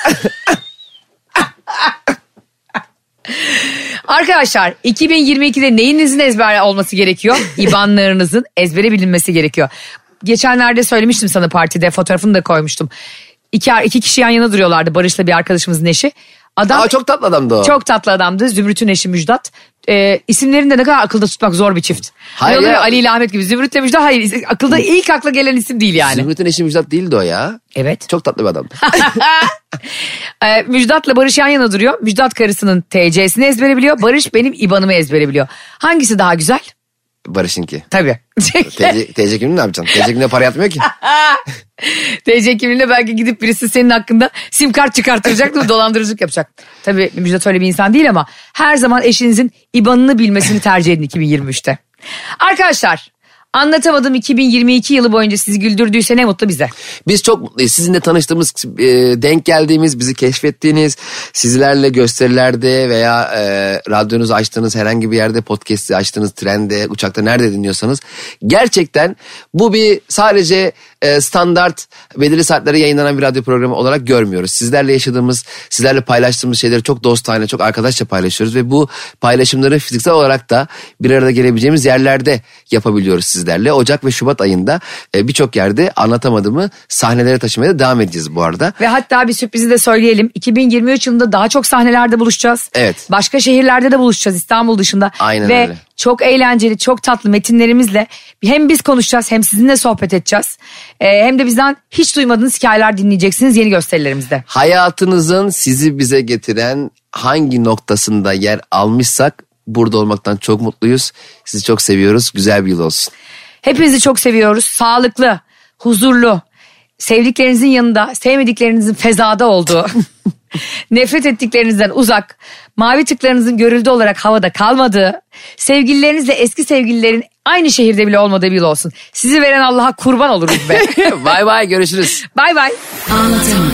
Arkadaşlar 2022'de neyinizin ezber olması gerekiyor? İbanlarınızın ezbere bilinmesi gerekiyor. Geçenlerde söylemiştim sana partide fotoğrafını da koymuştum. İki, iki kişi yan yana duruyorlardı Barış'la bir arkadaşımızın eşi. Adam Aa çok tatlı adamdı o. çok tatlı adamdı. Zümrüt'ün eşi Müjdat. Ee, isimlerini de ne kadar akılda tutmak zor bir çift. Hayır Hayır ya. Ali ile Ahmet gibi. Zümrüt'le Müjdat hayır. Akılda ilk akla gelen isim değil yani. Zümrüt'ün eşi Müjdat değildi o ya. Evet. Çok tatlı bir adamdı. Ee, Müjdat'la Barış yan yana duruyor. Müjdat karısının TC'sini ezbere biliyor. Barış benim IBAN'ımı ezbere biliyor. Hangisi daha güzel? Barış'ınki. Tabii. TC, TC kimliği ne yapacaksın? TC kimliğine para yatmıyor ki. TC kimliğine belki gidip birisi senin hakkında sim kart çıkarttıracak da dolandırıcılık yapacak. Tabii Müjdat öyle bir insan değil ama her zaman eşinizin IBAN'ını bilmesini tercih edin 2023'te. Arkadaşlar anlatamadım 2022 yılı boyunca sizi güldürdüyse ne mutlu bize. Biz çok mutluyuz. Sizinle tanıştığımız, e, denk geldiğimiz, bizi keşfettiğiniz, sizlerle gösterilerde veya e, radyonuzu açtığınız herhangi bir yerde podcast'i açtığınız trende, uçakta nerede dinliyorsanız gerçekten bu bir sadece e, standart belirli saatlere yayınlanan bir radyo programı olarak görmüyoruz. Sizlerle yaşadığımız, sizlerle paylaştığımız şeyleri çok dostane, çok arkadaşça paylaşıyoruz ve bu paylaşımları fiziksel olarak da bir arada gelebileceğimiz yerlerde yapabiliyoruz sizlerle. Ocak ve Şubat ayında e, birçok yerde anlatamadığımı sahnelere taşımaya da devam edeceğiz bu arada. Ve hatta bir sürprizi de söyleyelim. 2023 yılında daha çok sahnelerde buluşacağız. Evet. Başka şehirlerde de buluşacağız İstanbul dışında. Aynen Ve öyle. Çok eğlenceli, çok tatlı metinlerimizle hem biz konuşacağız hem sizinle sohbet edeceğiz. Ee, hem de bizden hiç duymadığınız hikayeler dinleyeceksiniz yeni gösterilerimizde. Hayatınızın sizi bize getiren hangi noktasında yer almışsak burada olmaktan çok mutluyuz. Sizi çok seviyoruz. Güzel bir yıl olsun. Hepinizi çok seviyoruz. Sağlıklı, huzurlu, sevdiklerinizin yanında, sevmediklerinizin fezada olduğu, nefret ettiklerinizden uzak, mavi tıklarınızın görüldü olarak havada kalmadığı, sevgililerinizle eski sevgililerin aynı şehirde bile olmadığı bir yıl olsun. Sizi veren Allah'a kurban oluruz be. bay bay görüşürüz. bay bay. Anlatamadım.